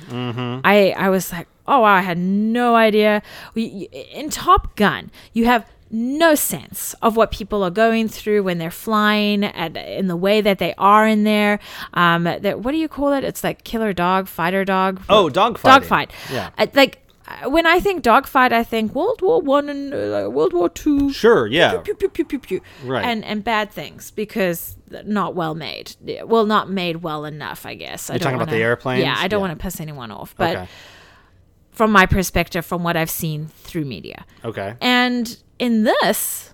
I I was like, oh wow, I had no idea. We, in Top Gun, you have no sense of what people are going through when they're flying and in the way that they are in there. Um, that what do you call it? It's like killer dog, fighter dog. Oh, dog fight. Dog fight. Yeah. Uh, like uh, when I think dogfight, I think World War One and uh, World War Two. Sure. Yeah. Pew, pew, pew, pew, pew. Right. And and bad things because not well made. Well, not made well enough, I guess. I You're don't talking about wanna- the airplanes? Yeah, I don't Yeah. want to piss anyone off, but Okay. from my perspective, from what I've seen through media, Okay. and in this.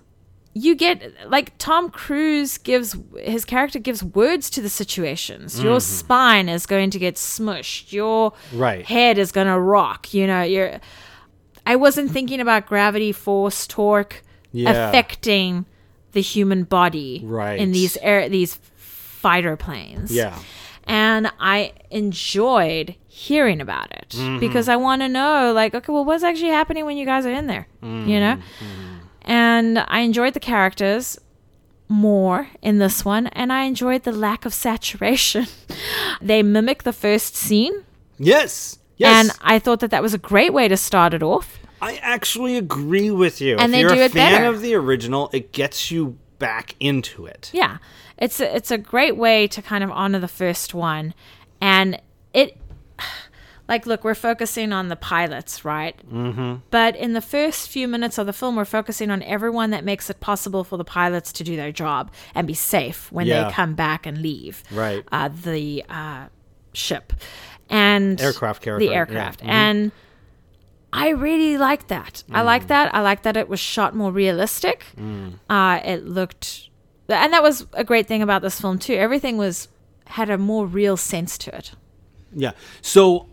You get like Tom Cruise gives his character gives words to the situations. Your spine is going to get smushed. Your Mm-hmm. Right. head is going to rock. You know, you're I wasn't thinking about gravity, force, torque Yeah. affecting the human body Right. in these air these fighter planes. Yeah. And I enjoyed hearing about it Mm-hmm. because I want to know like okay, well what's actually happening when you guys are in there? Mm-hmm. You know? And I enjoyed the characters more in this one and I enjoyed the lack of saturation. they mimic the first scene Yes. Yes. and I thought that that was a great way to start it off. I actually agree with you. And if they you're do a it fan better. of the original, it gets you back into it. Yeah, it's a, it's a great way to kind of honor the first one, and it like look, we're focusing on the pilots, right? Mm-hmm. But in the first few minutes of the film, we're focusing on everyone that makes it possible for the pilots to do their job and be safe when Yeah. they come back and leave Right. uh, the uh, ship and Aircraft carrier, the yeah. aircraft, Mhm. and I really like that. I Mm. like that. I like that it was shot more realistic. Mm. Uh, it looked, and that was a great thing about this film too. Everything was had a more real sense to it. Yeah. So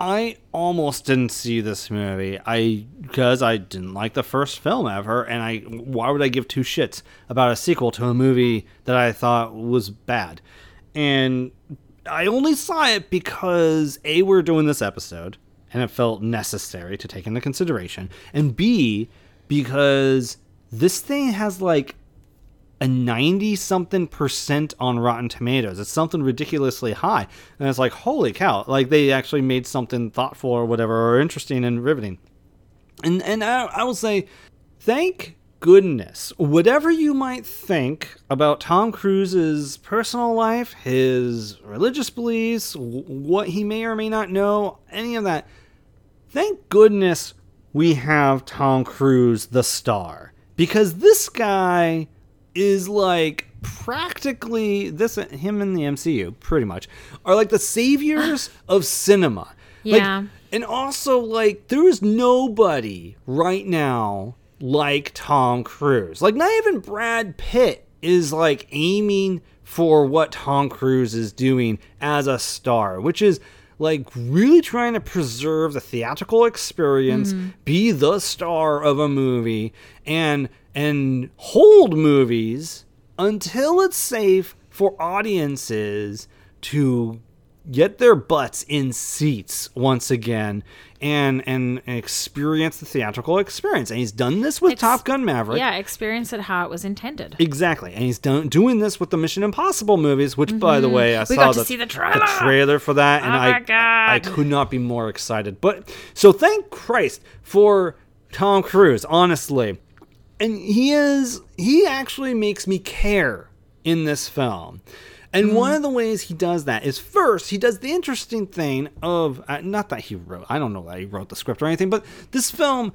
I almost didn't see this movie. I because I didn't like the first film ever, and I why would I give two shits about a sequel to a movie that I thought was bad? And I only saw it because a we're doing this episode, and it felt necessary to take into consideration, and b because this thing has like a 90 something percent on Rotten Tomatoes. It's something ridiculously high. And it's like, holy cow, like they actually made something thoughtful or whatever, or interesting and riveting. And and I, I will say, thank goodness, whatever you might think about Tom Cruise's personal life, his religious beliefs, what he may or may not know, any of that, thank goodness we have Tom Cruise, the star. Because this guy is like practically this him in the MCU pretty much are like the saviors of cinema. Yeah. Like, and also like there is nobody right now like Tom Cruise. Like not even Brad Pitt is like aiming for what Tom Cruise is doing as a star, which is like really trying to preserve the theatrical experience, mm-hmm. be the star of a movie and and hold movies until it's safe for audiences to get their butts in seats once again and and experience the theatrical experience. And he's done this with Ex- Top Gun Maverick. Yeah, experience it how it was intended. Exactly, and he's done doing this with the Mission Impossible movies, which, by the way, I Mm-hmm. We saw to the, see the trailer. trailer for that, and Oh I God. I could not be more excited. But so thank Christ for Tom Cruise, honestly, and he is he actually makes me care in this film. And one of the ways he does that is first, he does the interesting thing of, uh, not that he wrote, I don't know that he wrote the script or anything, but this film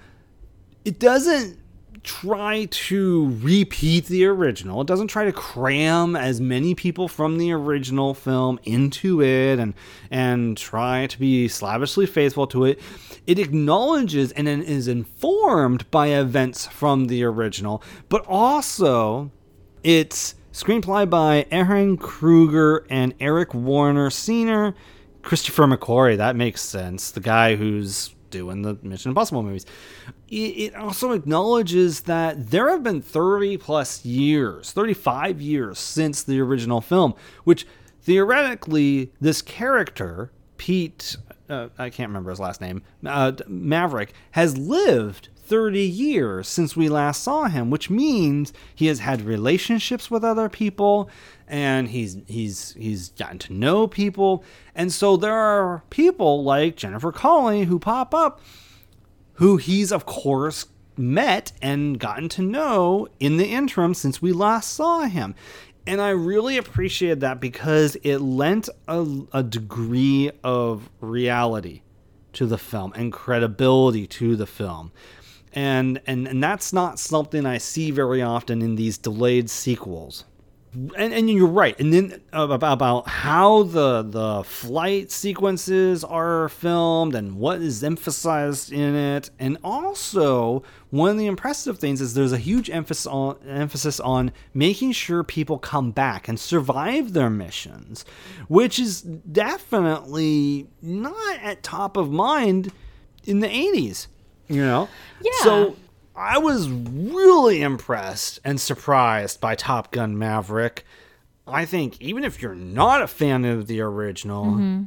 it doesn't try to repeat the original. It doesn't try to cram as many people from the original film into it and and try to be slavishly faithful to it. It acknowledges and is informed by events from the original, but also it's screenplay by Ehren Kruger and Eric Warren Singer, Christopher McQuarrie. That makes sense. The guy who's doing the Mission Impossible movies. It also acknowledges that there have been 30 plus years, 35 years since the original film, which theoretically, this character, Pete, uh, I can't remember his last name, uh, Maverick, has lived 30 years since we last saw him, which means he has had relationships with other people and he's he's he's gotten to know people. And so there are people like Jennifer Connelly who pop up who he's of course met and gotten to know in the interim since we last saw him. And I really appreciated that because it lent a, a degree of reality to the film and credibility to the film. And, and and that's not something I see very often in these delayed sequels and, and you're right. And then uh, about, about how the the flight sequences are filmed and what is emphasized in it. And also one of the impressive things is there's a huge emphasis on emphasis on making sure people come back and survive their missions which is definitely not at top of mind in the 80s you know? Yeah. so I was really impressed and surprised by Top Gun Maverick. I think even if you're not a fan of the original, Mm-hmm.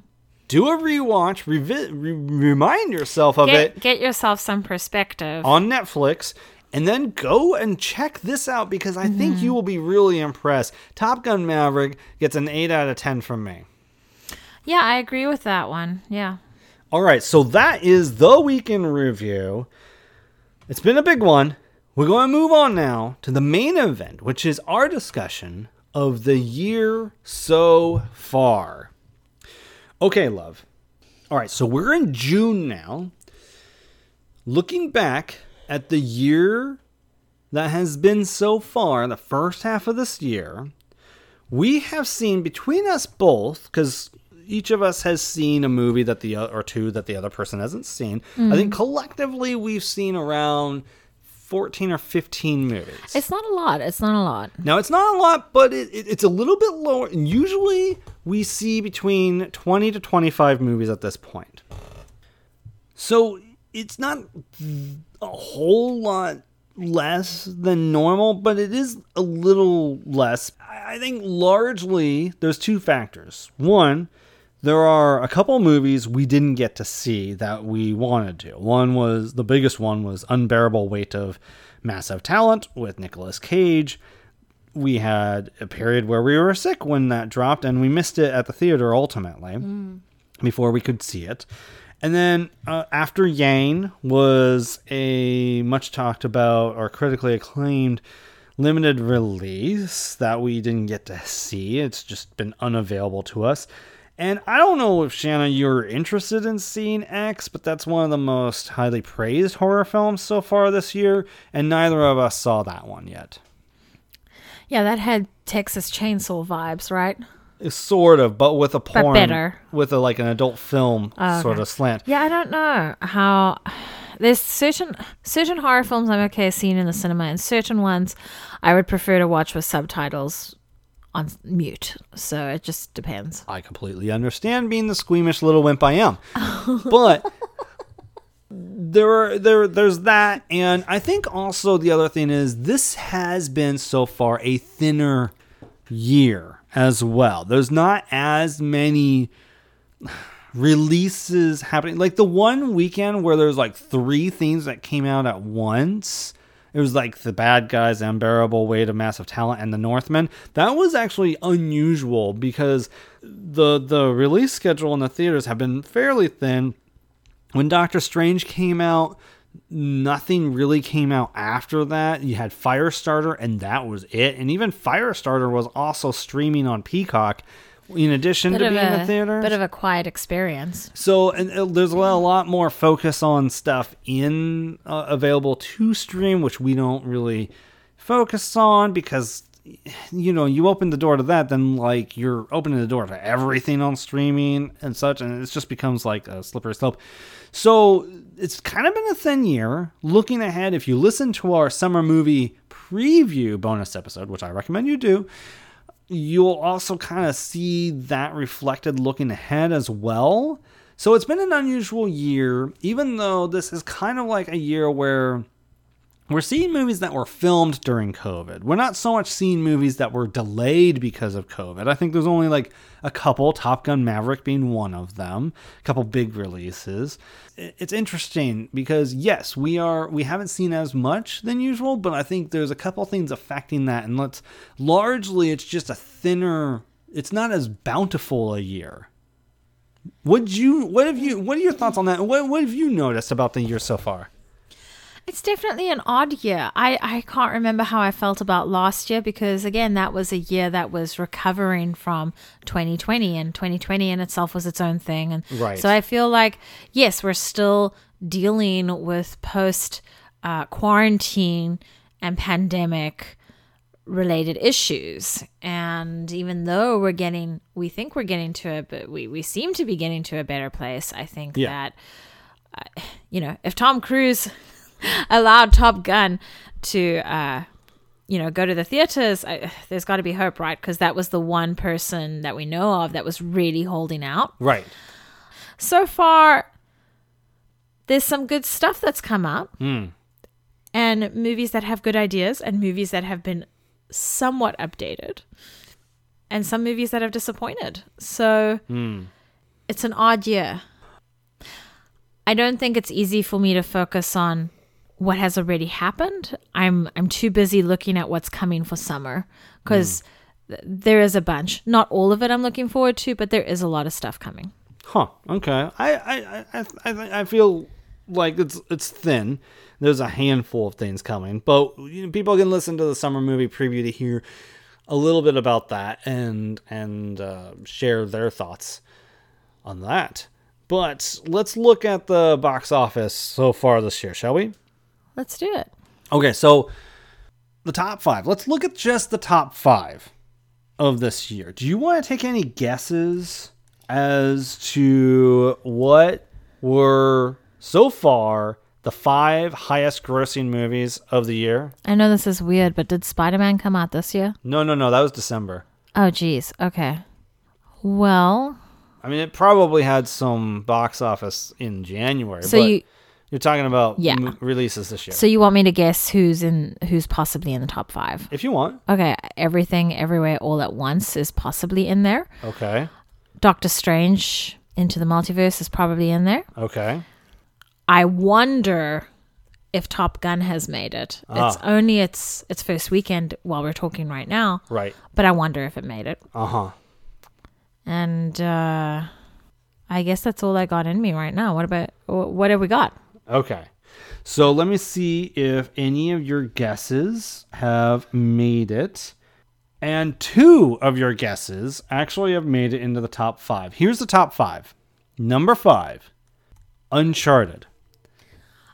do a rewatch, revi- re- remind yourself of Get, it get yourself some perspective. on Netflix, and then go and check this out because I Mm-hmm. think you will be really impressed. Top Gun Maverick gets an 8 out of 10 from me. yeah, I agree with that one. Yeah. All right, so that is the week in review. It's been a big one. We're going to move on now to the main event, which is our discussion of the year so far. Okay, love. All right, so we're in June now. Looking back at the year that has been so far, the first half of this year, we have seen between us both, because each of us has seen a movie that the or two that the other person hasn't seen. I think mm. collectively we've seen around fourteen or fifteen movies. It's not a lot. It's not a lot. now it's not a lot, but it, it, it's a little bit lower. And usually we see between twenty to twenty-five movies at this point. So it's not a whole lot less than normal, but it is a little less. I think largely there's two factors. One, there are a couple movies we didn't get to see that we wanted to. One was the biggest one was Unbearable Weight of Massive Talent with Nicolas Cage. We had a period where we were sick when that dropped and we missed it at the theater ultimately before we could see it. And then uh, after Yang was a much talked about or critically acclaimed limited release that we didn't get to see. It's just been unavailable to us. And I don't know if Shanna you're interested in seeing X, but that's one of the most highly praised horror films so far this year, and neither of us saw that one yet. Yeah, that had Texas Chainsaw vibes, right? Sort of, but with a porn, but better. with a like an adult film Oh, sort okay. of slant. Yeah, I don't know how. There's certain certain horror films I'm okay seeing in the cinema, and certain ones I would prefer to watch with subtitles on mute. So it just depends. I completely understand being the squeamish little wimp I am. but there are there there's that and I think also the other thing is this has been so far a thinner year as well. There's not as many releases happening. Like the one weekend where there's like three things that came out at once. It was like the bad guys, unbearable weight of massive talent, and the Northman. That was actually unusual because the the release schedule in the theaters have been fairly thin. When Doctor Strange came out, nothing really came out after that. You had Firestarter, and that was it. And even Firestarter was also streaming on Peacock, in addition Bit to being in a theaters. bit of a quiet experience. So and uh, there's a lot, a lot more focus on stuff in uh, available to stream, which we don't really focus on because you know you open the door to that, then like you're opening the door to everything on streaming and such, and it just becomes like a slippery slope. So it's kind of been a thin year. Looking ahead, if you listen to our summer movie preview bonus episode, which I recommend you do, you'll also kind of see that reflected looking ahead as well. So it's been an unusual year, even though this is kind of like a year where we're seeing movies that were filmed during COVID. We're not so much seeing movies that were delayed because of COVID. I think there's only like a couple, Top Gun Maverick being one of them, a couple big releases. It's interesting because yes, we are we haven't seen as much than usual, but I think there's a couple things affecting that and let's largely it's just a thinner it's not as bountiful a year. Would you what have you what are your thoughts on that? What what have you noticed about the year so far? It's definitely an odd year. I, I can't remember how I felt about last year because, again, that was a year that was recovering from 2020, and 2020 in itself was its own thing. And Right. so I feel like, yes, we're still dealing with post uh, quarantine and pandemic related issues. And even though we're getting, we think we're getting to a, but we, we seem to be getting to a better place, I think Yeah. that uh, you know, if Tom Cruise allowed Top Gun to, uh, you know, go to the theaters, I, there's got to be hope, right? Because that was the one person that we know of that was really holding out. Right. So far, there's some good stuff that's come out, and movies that have good ideas, and movies that have been somewhat updated, and some movies that have disappointed. So it's an odd year. I don't think it's easy for me to focus on what has already happened. I'm I'm too busy looking at what's coming for summer because there is a bunch. Not all of it I'm looking forward to, but there is a lot of stuff coming. Huh. Okay. I I I I, I feel like it's it's thin. There's a handful of things coming, but you know, people can listen to the summer movie preview to hear a little bit about that and and uh, share their thoughts on that. But let's look at the box office so far this year, shall we? Let's do it. Okay, so the top five. Let's look at just the top five of this year. Do you want to take any guesses as to what were so far the five highest grossing movies of the year? I know this is weird, but did Spider Man come out this year? No, no, no. That was December. Oh, geez. Okay. Well, I mean, it probably had some box office in January. so but you you're talking about Yeah. m- releases this year. so you want me to guess who's in who's possibly in the top five? if you want. Okay, everything, everywhere, all at once is possibly in there. Okay. Doctor Strange into the multiverse is probably in there. Okay. I wonder if Top Gun has made it. It's Ah. only its its first weekend while we're talking right now, Right. but I wonder if it made it. Uh huh. And uh I guess that's all I got in me right now. What about what have we got? Okay. So let me see if any of your guesses have made it. And two of your guesses actually have made it into the top five. Here's the top five. Number five, Uncharted.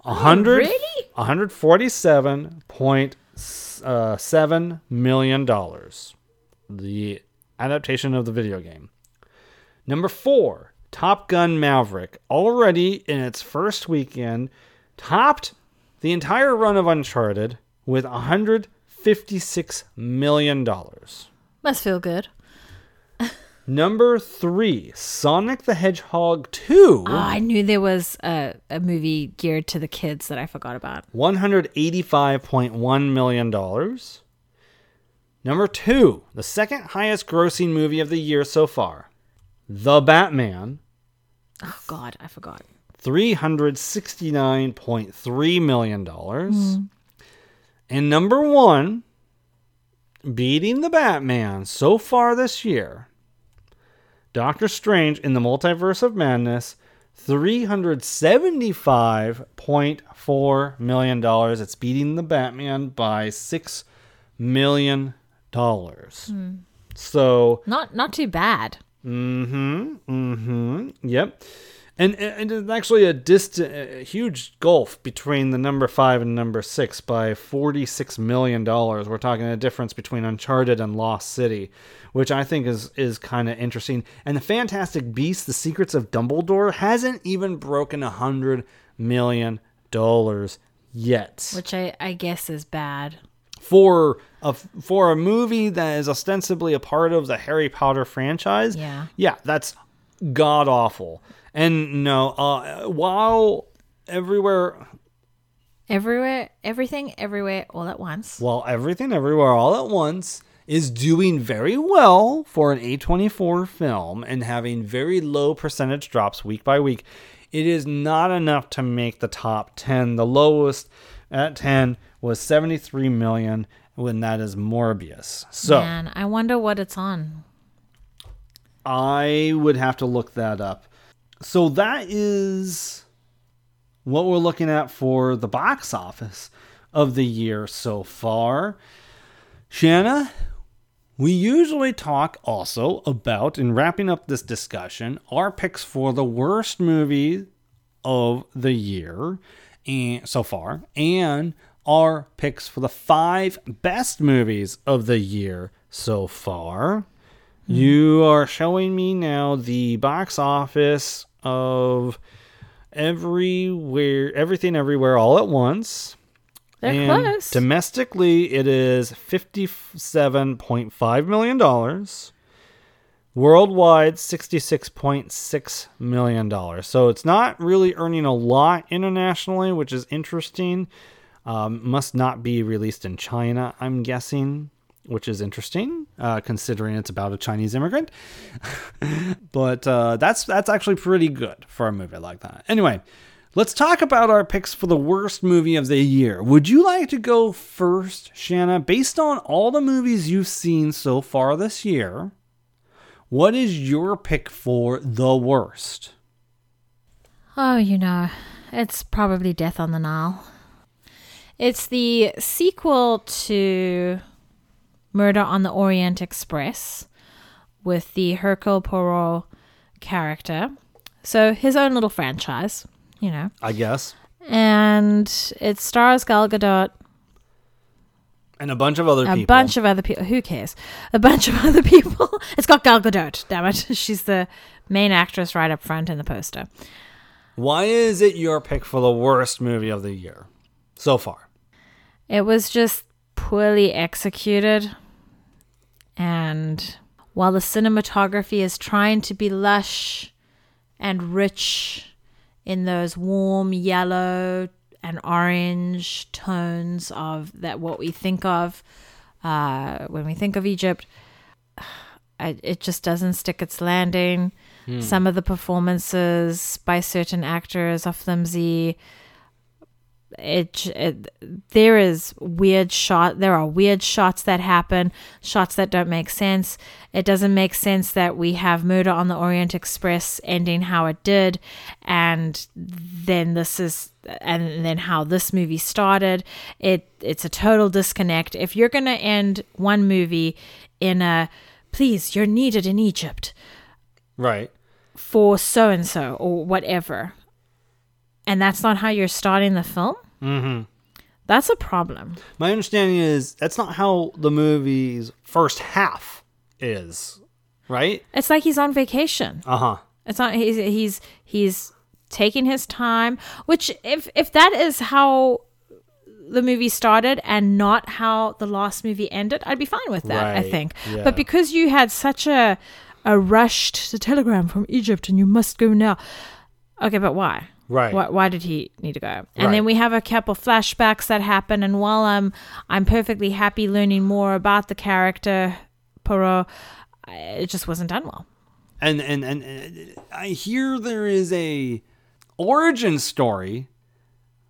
A oh, hundred, really? $147.7 uh, million. The adaptation of the video game. Number four, Top Gun Maverick. Already in its first weekend, topped the entire run of Uncharted with $156 million. Must feel good. Number three, Sonic the Hedgehog 2. Oh, I knew there was a, a movie geared to the kids that I forgot about. $185.1 million. Number two, the second highest grossing movie of the year so far, The Batman, Oh God, I forgot. $369.3 million. And number one, beating The Batman so far this year, Doctor Strange in the Multiverse of Madness, $375.4 million. It's beating The Batman by $6 million. Hmm. So, Not not too bad. Mm-hmm. Mm-hmm. Yep. And and it's actually a distant, a huge gulf between the number five and number six by forty-six million dollars. We're talking a difference between Uncharted and Lost City, which I think is is kind of interesting. And the Fantastic Beasts: The Secrets of Dumbledore hasn't even broken a hundred million dollars yet Which I, I guess is bad. For a for a movie that is ostensibly a part of the Harry Potter franchise. Yeah. yeah, that's god awful. And no, uh, while everywhere, Everywhere, everything, everywhere, all at once. while everything everywhere all at once is doing very well for an A24 film and having very low percentage drops week by week, it is not enough to make the top 10. The lowest at 10 was 73 million when that is Morbius. So, Man, I wonder what it's on. I would have to look that up. So that is what we're looking at for the box office of the year so far. Shanna, we usually talk also about, in wrapping up this discussion, our picks for the worst movie of the year and so far, and our picks for the five best movies of the year so far. Hmm. You are showing me now the box office of everywhere, everything, everywhere, all at once. They're And close. Domestically, it is fifty-seven point five million dollars. Worldwide, sixty-six point six million dollars. So it's not really earning a lot internationally, which is interesting. Um, must not be released in China, I'm guessing, which is interesting, uh, considering it's about a Chinese immigrant. but uh, that's that's actually pretty good for a movie like that. Anyway, let's talk about our picks for the worst movie of the year. Would you like to go first, Shanna? Based on all the movies you've seen so far this year, what is your pick for the worst? Oh, you know, it's probably Death on the Nile. It's the sequel to Murder on the Orient Express with the Hercule Poirot character. So his own little franchise, you know. I guess, And it stars Gal Gadot, and a bunch of other people. a people. bunch of other people. Who cares? A bunch of other people. It's got Gal Gadot, damn it. She's the main actress right up front in the poster. Why is it your pick for the worst movie of the year so far? It was just poorly executed. And while the cinematography is trying to be lush and rich in those warm yellow and orange tones of that what we think of uh, when we think of Egypt, I, it just doesn't stick its landing. Some of the performances by certain actors are flimsy it, it there is weird shot there are weird shots that happen shots that don't make sense. It doesn't make sense that we have murder on the orient express ending how it did and then this is and then how this movie started. It it's a total disconnect. If you're going to end one movie in a please you're needed in egypt Right. for so and so or whatever, and that's not how you're starting the film, Mm-hmm. that's a problem. My understanding is that's not how the movie's first half is. Right. It's like he's on vacation. Uh huh. It's not he's he's he's taking his time. Which if if that is how the movie started and not how the last movie ended, I'd be fine with that. I think. yeah. But because you had such a a rushed telegram from Egypt and you must go now. Okay, but why? Right. Why, why did he need to go? And Right. then we have a couple flashbacks that happen. And while I'm I'm perfectly happy learning more about the character Poirot, it just wasn't done well. and and and, and I hear there is a origin story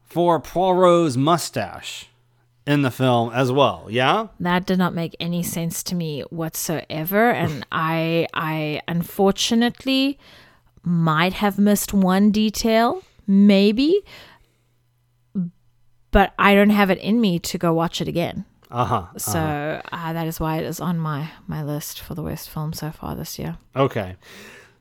for Poirot's mustache in the film as well. Yeah. That did not make any sense to me whatsoever, and I I unfortunately might have missed one detail, maybe, but I don't have it in me to go watch it again. Uh huh. So uh, that is why it is on my my list for the worst film so far this year. Okay.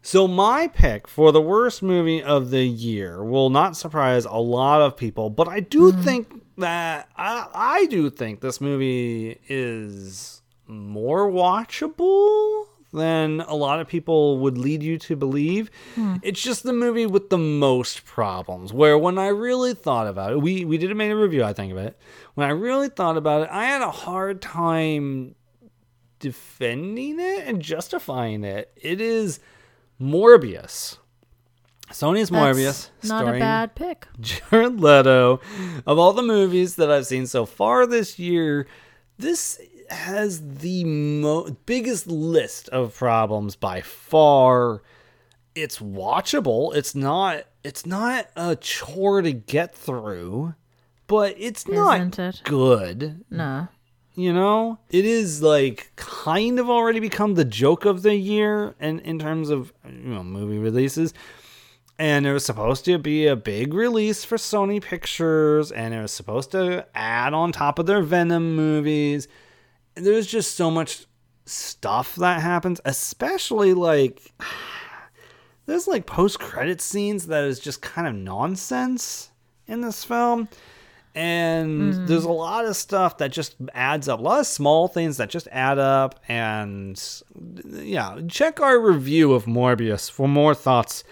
So my pick for the worst movie of the year will not surprise a lot of people, but I do think that I, I do think this movie is more watchable than a lot of people would lead you to believe. Hmm. It's just the movie with the most problems. Where when I really thought about it, we we did make a review, I think of it. When I really thought about it, I had a hard time defending it and justifying it. It is Morbius. Sony's Morbius. That's not a bad pick. Jared Leto. Of all the movies that I've seen so far this year, this has the mo- biggest list of problems by far. It's watchable. It's not. It's not a chore to get through, but it's not it? good. No. You know, it is like kind of already become the joke of the year, and in terms of you know movie releases. And it was supposed to be a big release for Sony Pictures, and it was supposed to add on top of their Venom movies. There's just so much stuff that happens, especially like there's like post credit scenes that is just kind of nonsense in this film. And mm. there's a lot of stuff that just adds up, a lot of small things that just add up. And yeah, check our review of Morbius for more thoughts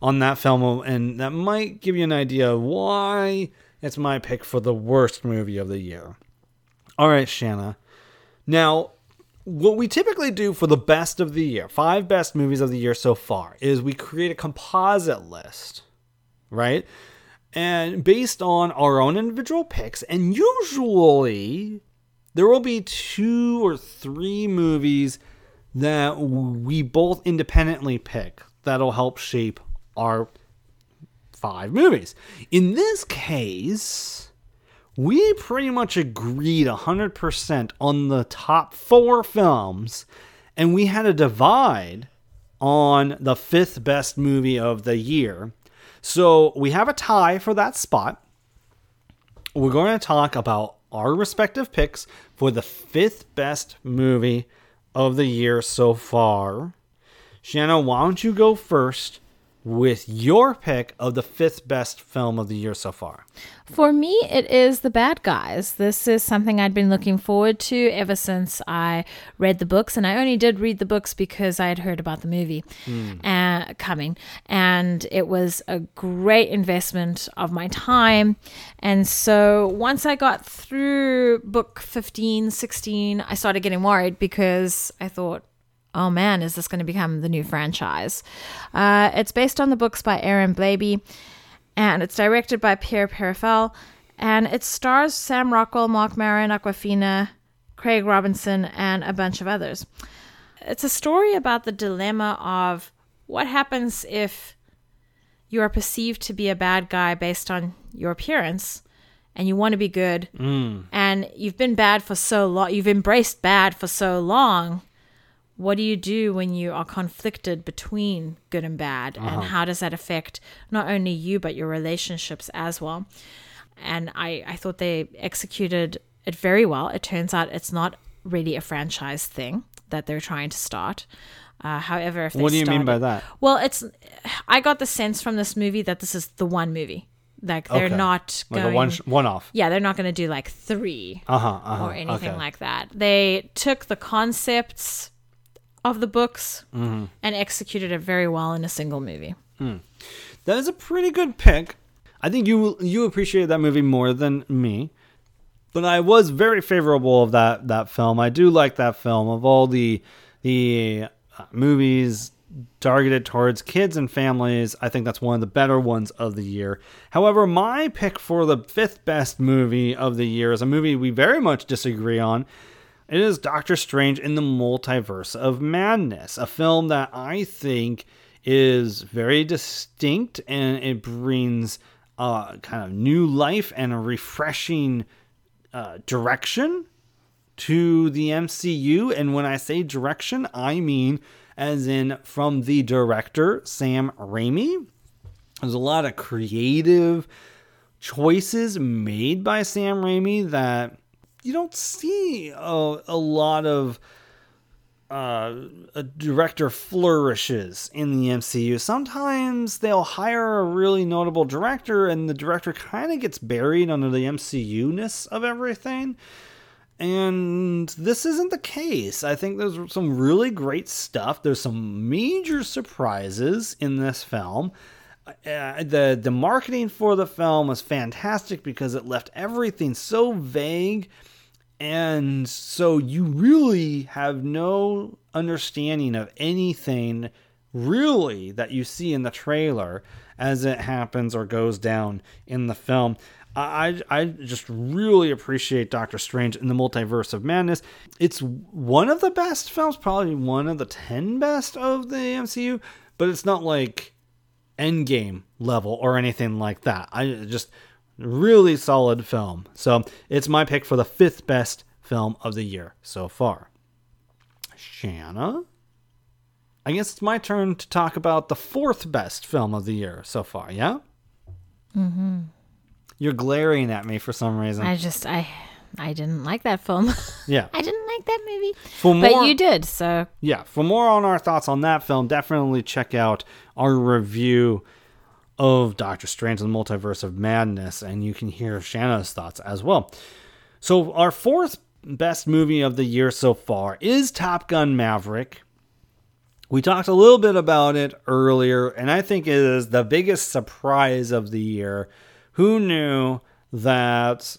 on that film, and that might give you an idea of why it's my pick for the worst movie of the year. All right, Shanna. Now, what we typically do for the best of the year, five best movies of the year so far, is we create a composite list, right? And based on our own individual picks, and usually there will be two or three movies that we both independently pick that'll help shape our five movies. In this case, we pretty much agreed 100% on the top four films, and we had a divide on the fifth best movie of the year. So we have a tie for that spot. We're going to talk about our respective picks for the fifth best movie of the year so far. Shanna, why don't you go first with your pick of the fifth best film of the year so far? For me, it is The Bad Guys. This is something I'd been looking forward to ever since I read the books, and I only did read the books because I had heard about the movie uh, coming, and it was a great investment of my time. And so once I got through book 15, 16, I started getting worried because I thought, oh man, is this going to become the new franchise? Uh, it's based on the books by Aaron Blabey, and it's directed by Pierre Perifel, and it stars Sam Rockwell, Mark Maron, Awkwafina, Craig Robinson, and a bunch of others. It's a story about the dilemma of what happens if you are perceived to be a bad guy based on your appearance, and you want to be good Mm. and you've been bad for so long you've embraced bad for so long what do you do when you are conflicted between good and bad and how does that affect not only you but your relationships as well and i i thought they executed it very well it turns out it's not really a franchise thing that they're trying to start uh, however if they What do you mean by that? well it's i got the sense from this movie that this is the one movie like they're Okay. not Like going a one one off. yeah they're not going to do like three Uh huh. Uh-huh. or anything okay. like that. They took the concepts of the books Mm-hmm. and executed it very well in a single movie. That is a pretty good pick. I think you you appreciated that movie more than me, but I was very favorable of that that film. I do like that film of all the the uh, movies targeted towards kids and families. I think that's one of the better ones of the year. However, my pick for the fifth best movie of the year is a movie we very much disagree on. It is Doctor Strange in the Multiverse of Madness, a film that I think is very distinct and it brings uh, kind of new life and a refreshing uh, direction to the MCU. And when I say direction, I mean as in from the director, Sam Raimi. There's a lot of creative choices made by Sam Raimi that you don't see a, a lot of uh, a director flourishes in the MCU. Sometimes they'll hire a really notable director, and the director kind of gets buried under the MCU ness of everything. And this isn't the case. I think there's some really great stuff. There's some major surprises in this film. Uh, the the marketing for the film was fantastic because it left everything so vague and so you really have no understanding of anything really that you see in the trailer as it happens or goes down in the film. I, I just really appreciate Doctor Strange in the Multiverse of Madness. It's one of the best films, probably one of the 10 best of the MCU, but it's not like Endgame level or anything like that. I just really solid film. So it's my pick for the fifth best film of the year so far. Shanna? I guess it's my turn to talk about the fourth best film of the year so far, yeah? Mm-hmm. You're glaring at me for some reason. I just I I didn't like that film. yeah. I didn't like that movie. For more, But you did, so yeah, for more on our thoughts on that film, definitely check out our review of Doctor Strange and the Multiverse of Madness, and you can hear Shanna's thoughts as well. So, our fourth best movie of the year so far is Top Gun Maverick. We talked a little bit about it earlier, and I think it is the biggest surprise of the year. Who knew that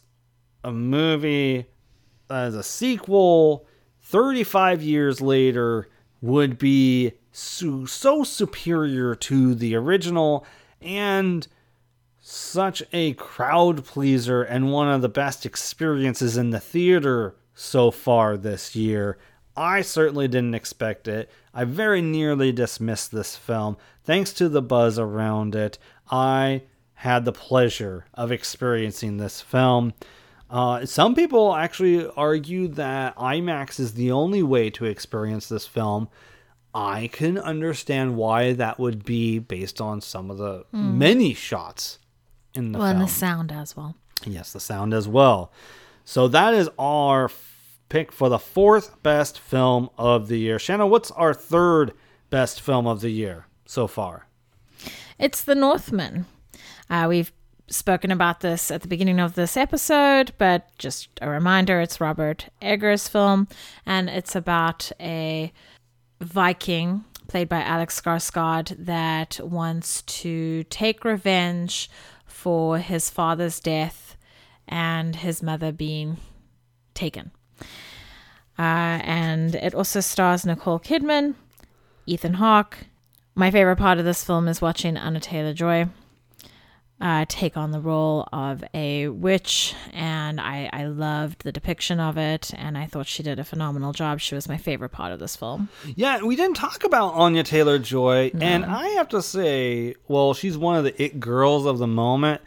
a movie as a sequel 35 years later would be so, so superior to the original and such a crowd pleaser and one of the best experiences in the theater so far this year. I certainly didn't expect it. I very nearly dismissed this film. Thanks to the buzz around it, I had the pleasure of experiencing this film. Uh, some people actually argue that IMAX is the only way to experience this film. I can understand why that would be based on some of the many shots in the film. well, and the sound as well. Yes, the sound as well. So that is our f- pick for the fourth best film of the year. Shanna, what's our third best film of the year so far? It's The Northman. Uh, we've spoken about this at the beginning of this episode, but just a reminder it's Robert Eggers' film, and it's about a Viking played by Alex Skarsgård that wants to take revenge for his father's death and his mother being taken. Uh, and it also stars Nicole Kidman, Ethan Hawke. My favorite part of this film is watching Anna Taylor Joy uh, take on the role of a witch, and I, I loved the depiction of it, and I thought she did a phenomenal job. She was my favorite part of this film. Yeah, we didn't talk about Anya Taylor Joy, and I have to say, well, she's one of the it girls of the moment.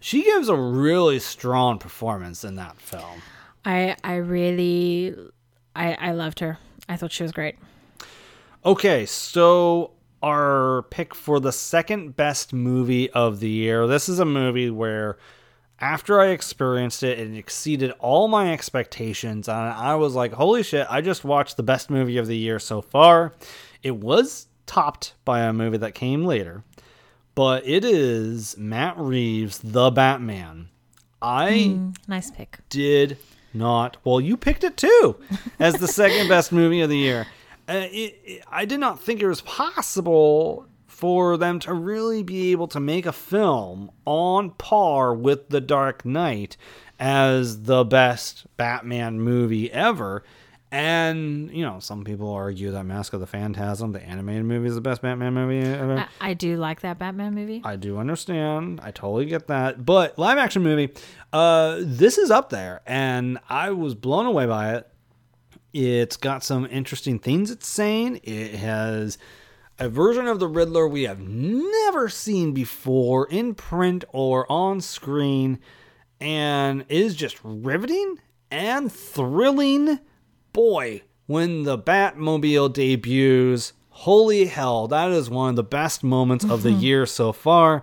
she gives a really strong performance in that film. I I really I I loved her. I thought she was great. Okay, so our pick for the second best movie of the year. This is a movie where after I experienced it, it exceeded all my expectations. And I was like, holy shit, I just watched the best movie of the year so far. It was topped by a movie that came later, but it is Matt Reeves' The Batman. I hmm, Nice pick. did not. Well, you picked it too as the second best movie of the year. Uh, it, it- I did not think it was possible for them to really be able to make a film on par with The Dark Knight as the best Batman movie ever. And, you know, some people argue that Mask of the Phantasm, the animated movie, is the best Batman movie ever. I, I do like that Batman movie. I do understand. I totally get that. But live action movie, uh, this is up there, and I was blown away by it. It's got some interesting things it's saying. It has a version of the Riddler we have never seen before in print or on screen, and is just riveting and thrilling. Boy, when the Batmobile debuts, holy hell, that is one of the best moments of the mm-hmm. year so far.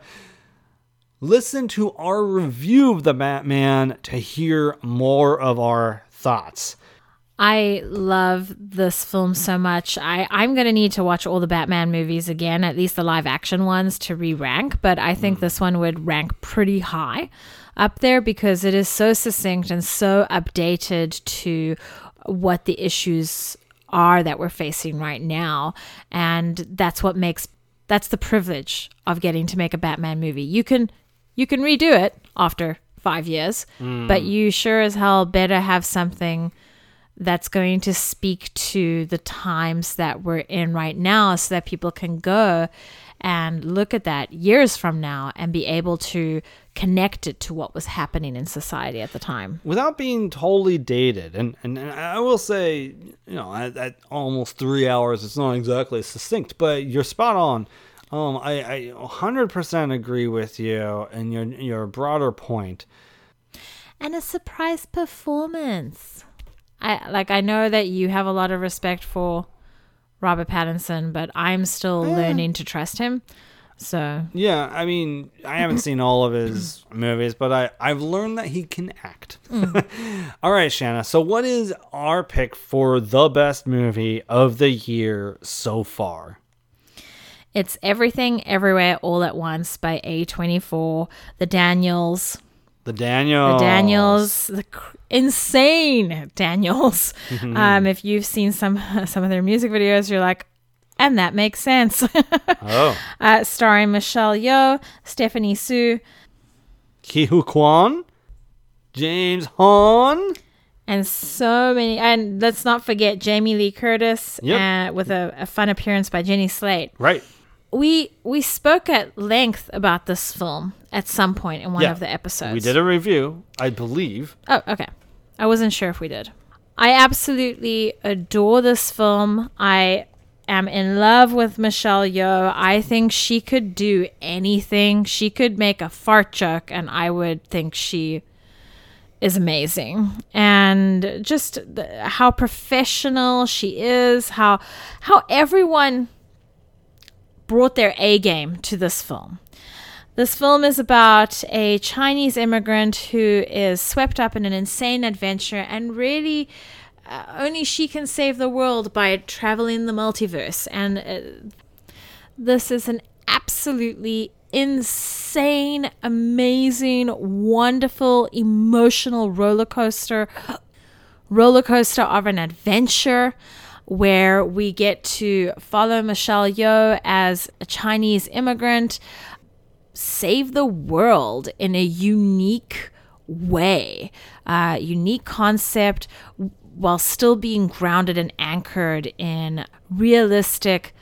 Listen to our review of the Batman to hear more of our thoughts. I love this film so much. I, I'm going to need to watch all the Batman movies again, at least the live action ones, to re rank. But I think hmm. this one would rank pretty high up there because it is so succinct and so updated to what the issues are that we're facing right now. And that's what makes that's the privilege of getting to make a Batman movie. You can you can redo it after five years, but hmm. you sure as hell better have something that's going to speak to the times that we're in right now so that people can go and look at that years from now and be able to connect it to what was happening in society at the time. without being totally dated and, and, and i will say you know at, at almost three hours it's not exactly succinct but you're spot on um, I, I 100% agree with you and your, your broader point And a surprise performance. I like I know that you have a lot of respect for Robert Pattinson, but I'm still learning to trust him. So. Yeah i mean i haven't seen all of his movies but I, i've learned that he can act. Mm. All right shanna so what is our pick for the best movie of the year so far? It's Everything Everywhere All at Once by A24, the Daniels, the daniel the Daniels, the cr- insane Daniels. um, if you've seen some some of their music videos, you're like, and that makes sense. oh uh, starring Michelle Yeoh, Stephanie Hsu, Kihu Kwan, James Hong, and so many. And let's not forget Jamie Lee Curtis, Yep. uh, with a, a fun appearance by Jenny Slate. right? We we spoke at length about this film at some point in one Yeah. of the episodes. We did a review, I believe. Oh, okay. I wasn't sure if we did. I absolutely adore this film. I am in love with Michelle Yeoh. I think she could do anything. She could make a fart joke, and I would think she is amazing. And just the, how professional she is, how how everyone brought their A game to this film. This film is about a Chinese immigrant who is swept up in an insane adventure and really uh, only she can save the world by traveling the multiverse. And uh, this is an absolutely insane, amazing, wonderful, emotional roller coaster roller coaster of an adventure where we get to follow Michelle Yeoh as a Chinese immigrant save the world in a unique way, uh, unique concept, while still being grounded and anchored in realistic,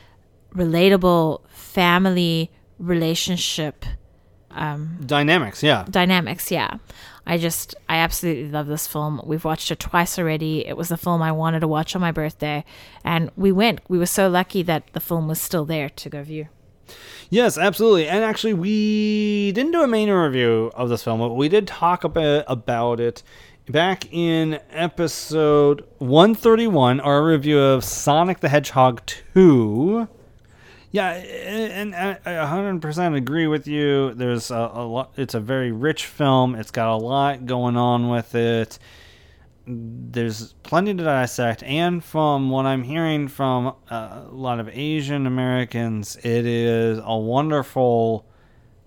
relatable family relationship Um, dynamics, yeah. dynamics. Yeah. I just, I absolutely love this film. We've watched it twice already. It was the film I wanted to watch on my birthday. And we went. We were so lucky that the film was still there to go view. Yes, absolutely. And actually, we didn't do a main review of this film, but we did talk a bit about it back in episode 131, our review of Sonic the Hedgehog 2. Yeah, and I 100% agree with you. There's a, a lot. It's a very rich film. It's got a lot going on with it. There's plenty to dissect, and from what I'm hearing from uh, a lot of Asian Americans, it is a wonderful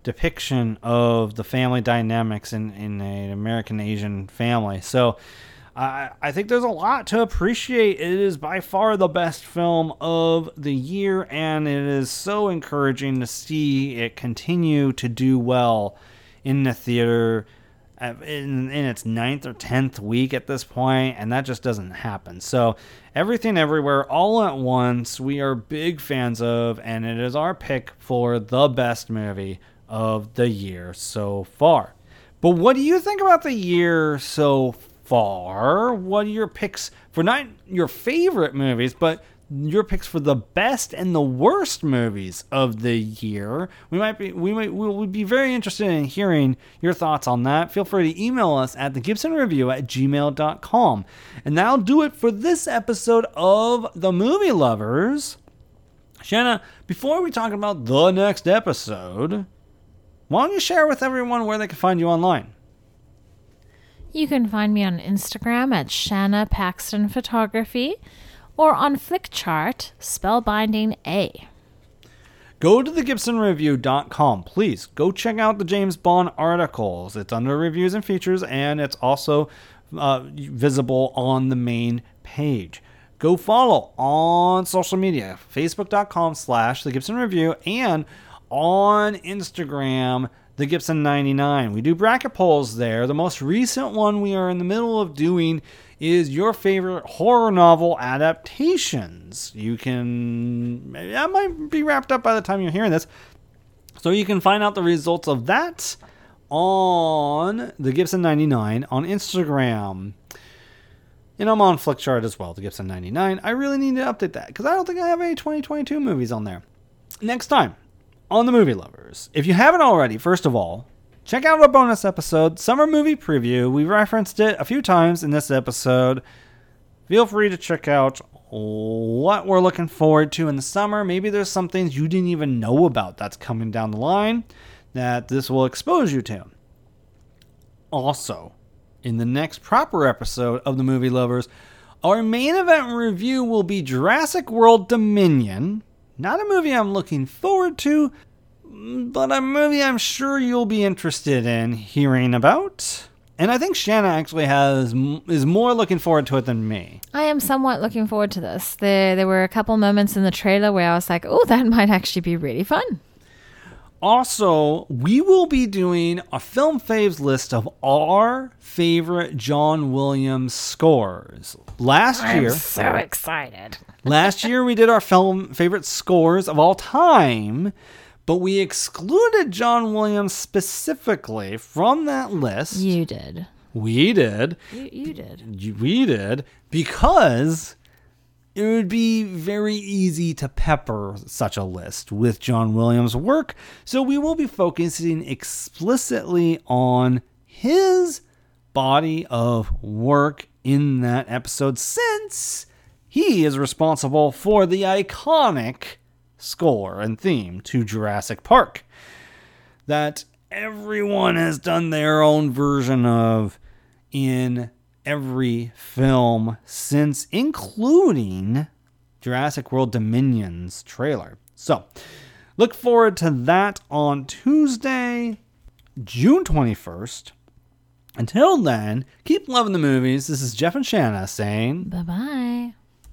depiction of the family dynamics in, in an American Asian family. So I, think there's a lot to appreciate. It is by far the best film of the year, and it is so encouraging to see it continue to do well in the theater in, in its ninth or tenth week at this point, and that just doesn't happen. So, everything everywhere all at once, we are big fans of, and it is our pick for the best movie of the year so far. But what do you think about the year so far? What are your picks for not your favorite movies, but your picks for the best and the worst movies of the year. We might be we might we would be very interested in hearing your thoughts on that. Feel free to email us at the Gibson Review at gmail.com. And that'll do it for this episode of The Movie Lovers. Shanna, before we talk about the next episode, why don't you share with everyone where they can find you online? You can find me on Instagram at Shanna Paxton Photography or on Flickchart, spellbinding A. Go to thegibsonreview.com. Please go check out the James Bond articles. It's under reviews and features, and it's also uh, visible on the main page. Go follow on social media, facebook.com slash the and on Instagram, the Gibson 99. We do bracket polls there. The most recent one we are in the middle of doing is your favorite horror novel adaptations. You can, that might be wrapped up by the time you're hearing this. So you can find out the results of that on the Gibson 99 on Instagram. And I'm on Flickchart as well, the Gibson 99. I really need to update that because I don't think I have any 2022 movies on there. Next time, on the movie lovers. If you haven't already, first of all, check out our bonus episode, Summer Movie Preview. We referenced it a few times in this episode. Feel free to check out what we're looking forward to in the summer. Maybe there's some things you didn't even know about that's coming down the line that this will expose you to. Also, in the next proper episode of the Movie Lovers, our main event review will be Jurassic World Dominion, not a movie I'm looking forward to, but a movie I'm sure you'll be interested in hearing about. And I think Shanna actually has is more looking forward to it than me. I am somewhat looking forward to this. There there were a couple moments in the trailer where I was like, "Oh, that might actually be really fun." Also, we will be doing a film faves list of our favorite John Williams scores. Last year. I'm year, so excited. Last year we did our film favorite scores of all time, but we excluded John Williams specifically from that list. You did. We did. You, you did. We did because it would be very easy to pepper such a list with John Williams' work, so we will be focusing explicitly on his body of work in that episode since he is responsible for the iconic score and theme to Jurassic Park that everyone has done their own version of in every film since, including Jurassic World Dominion's trailer. So, look forward to that on Tuesday, June 21st. Until then, keep loving the movies. This is Jeff and Shanna saying Bye bye.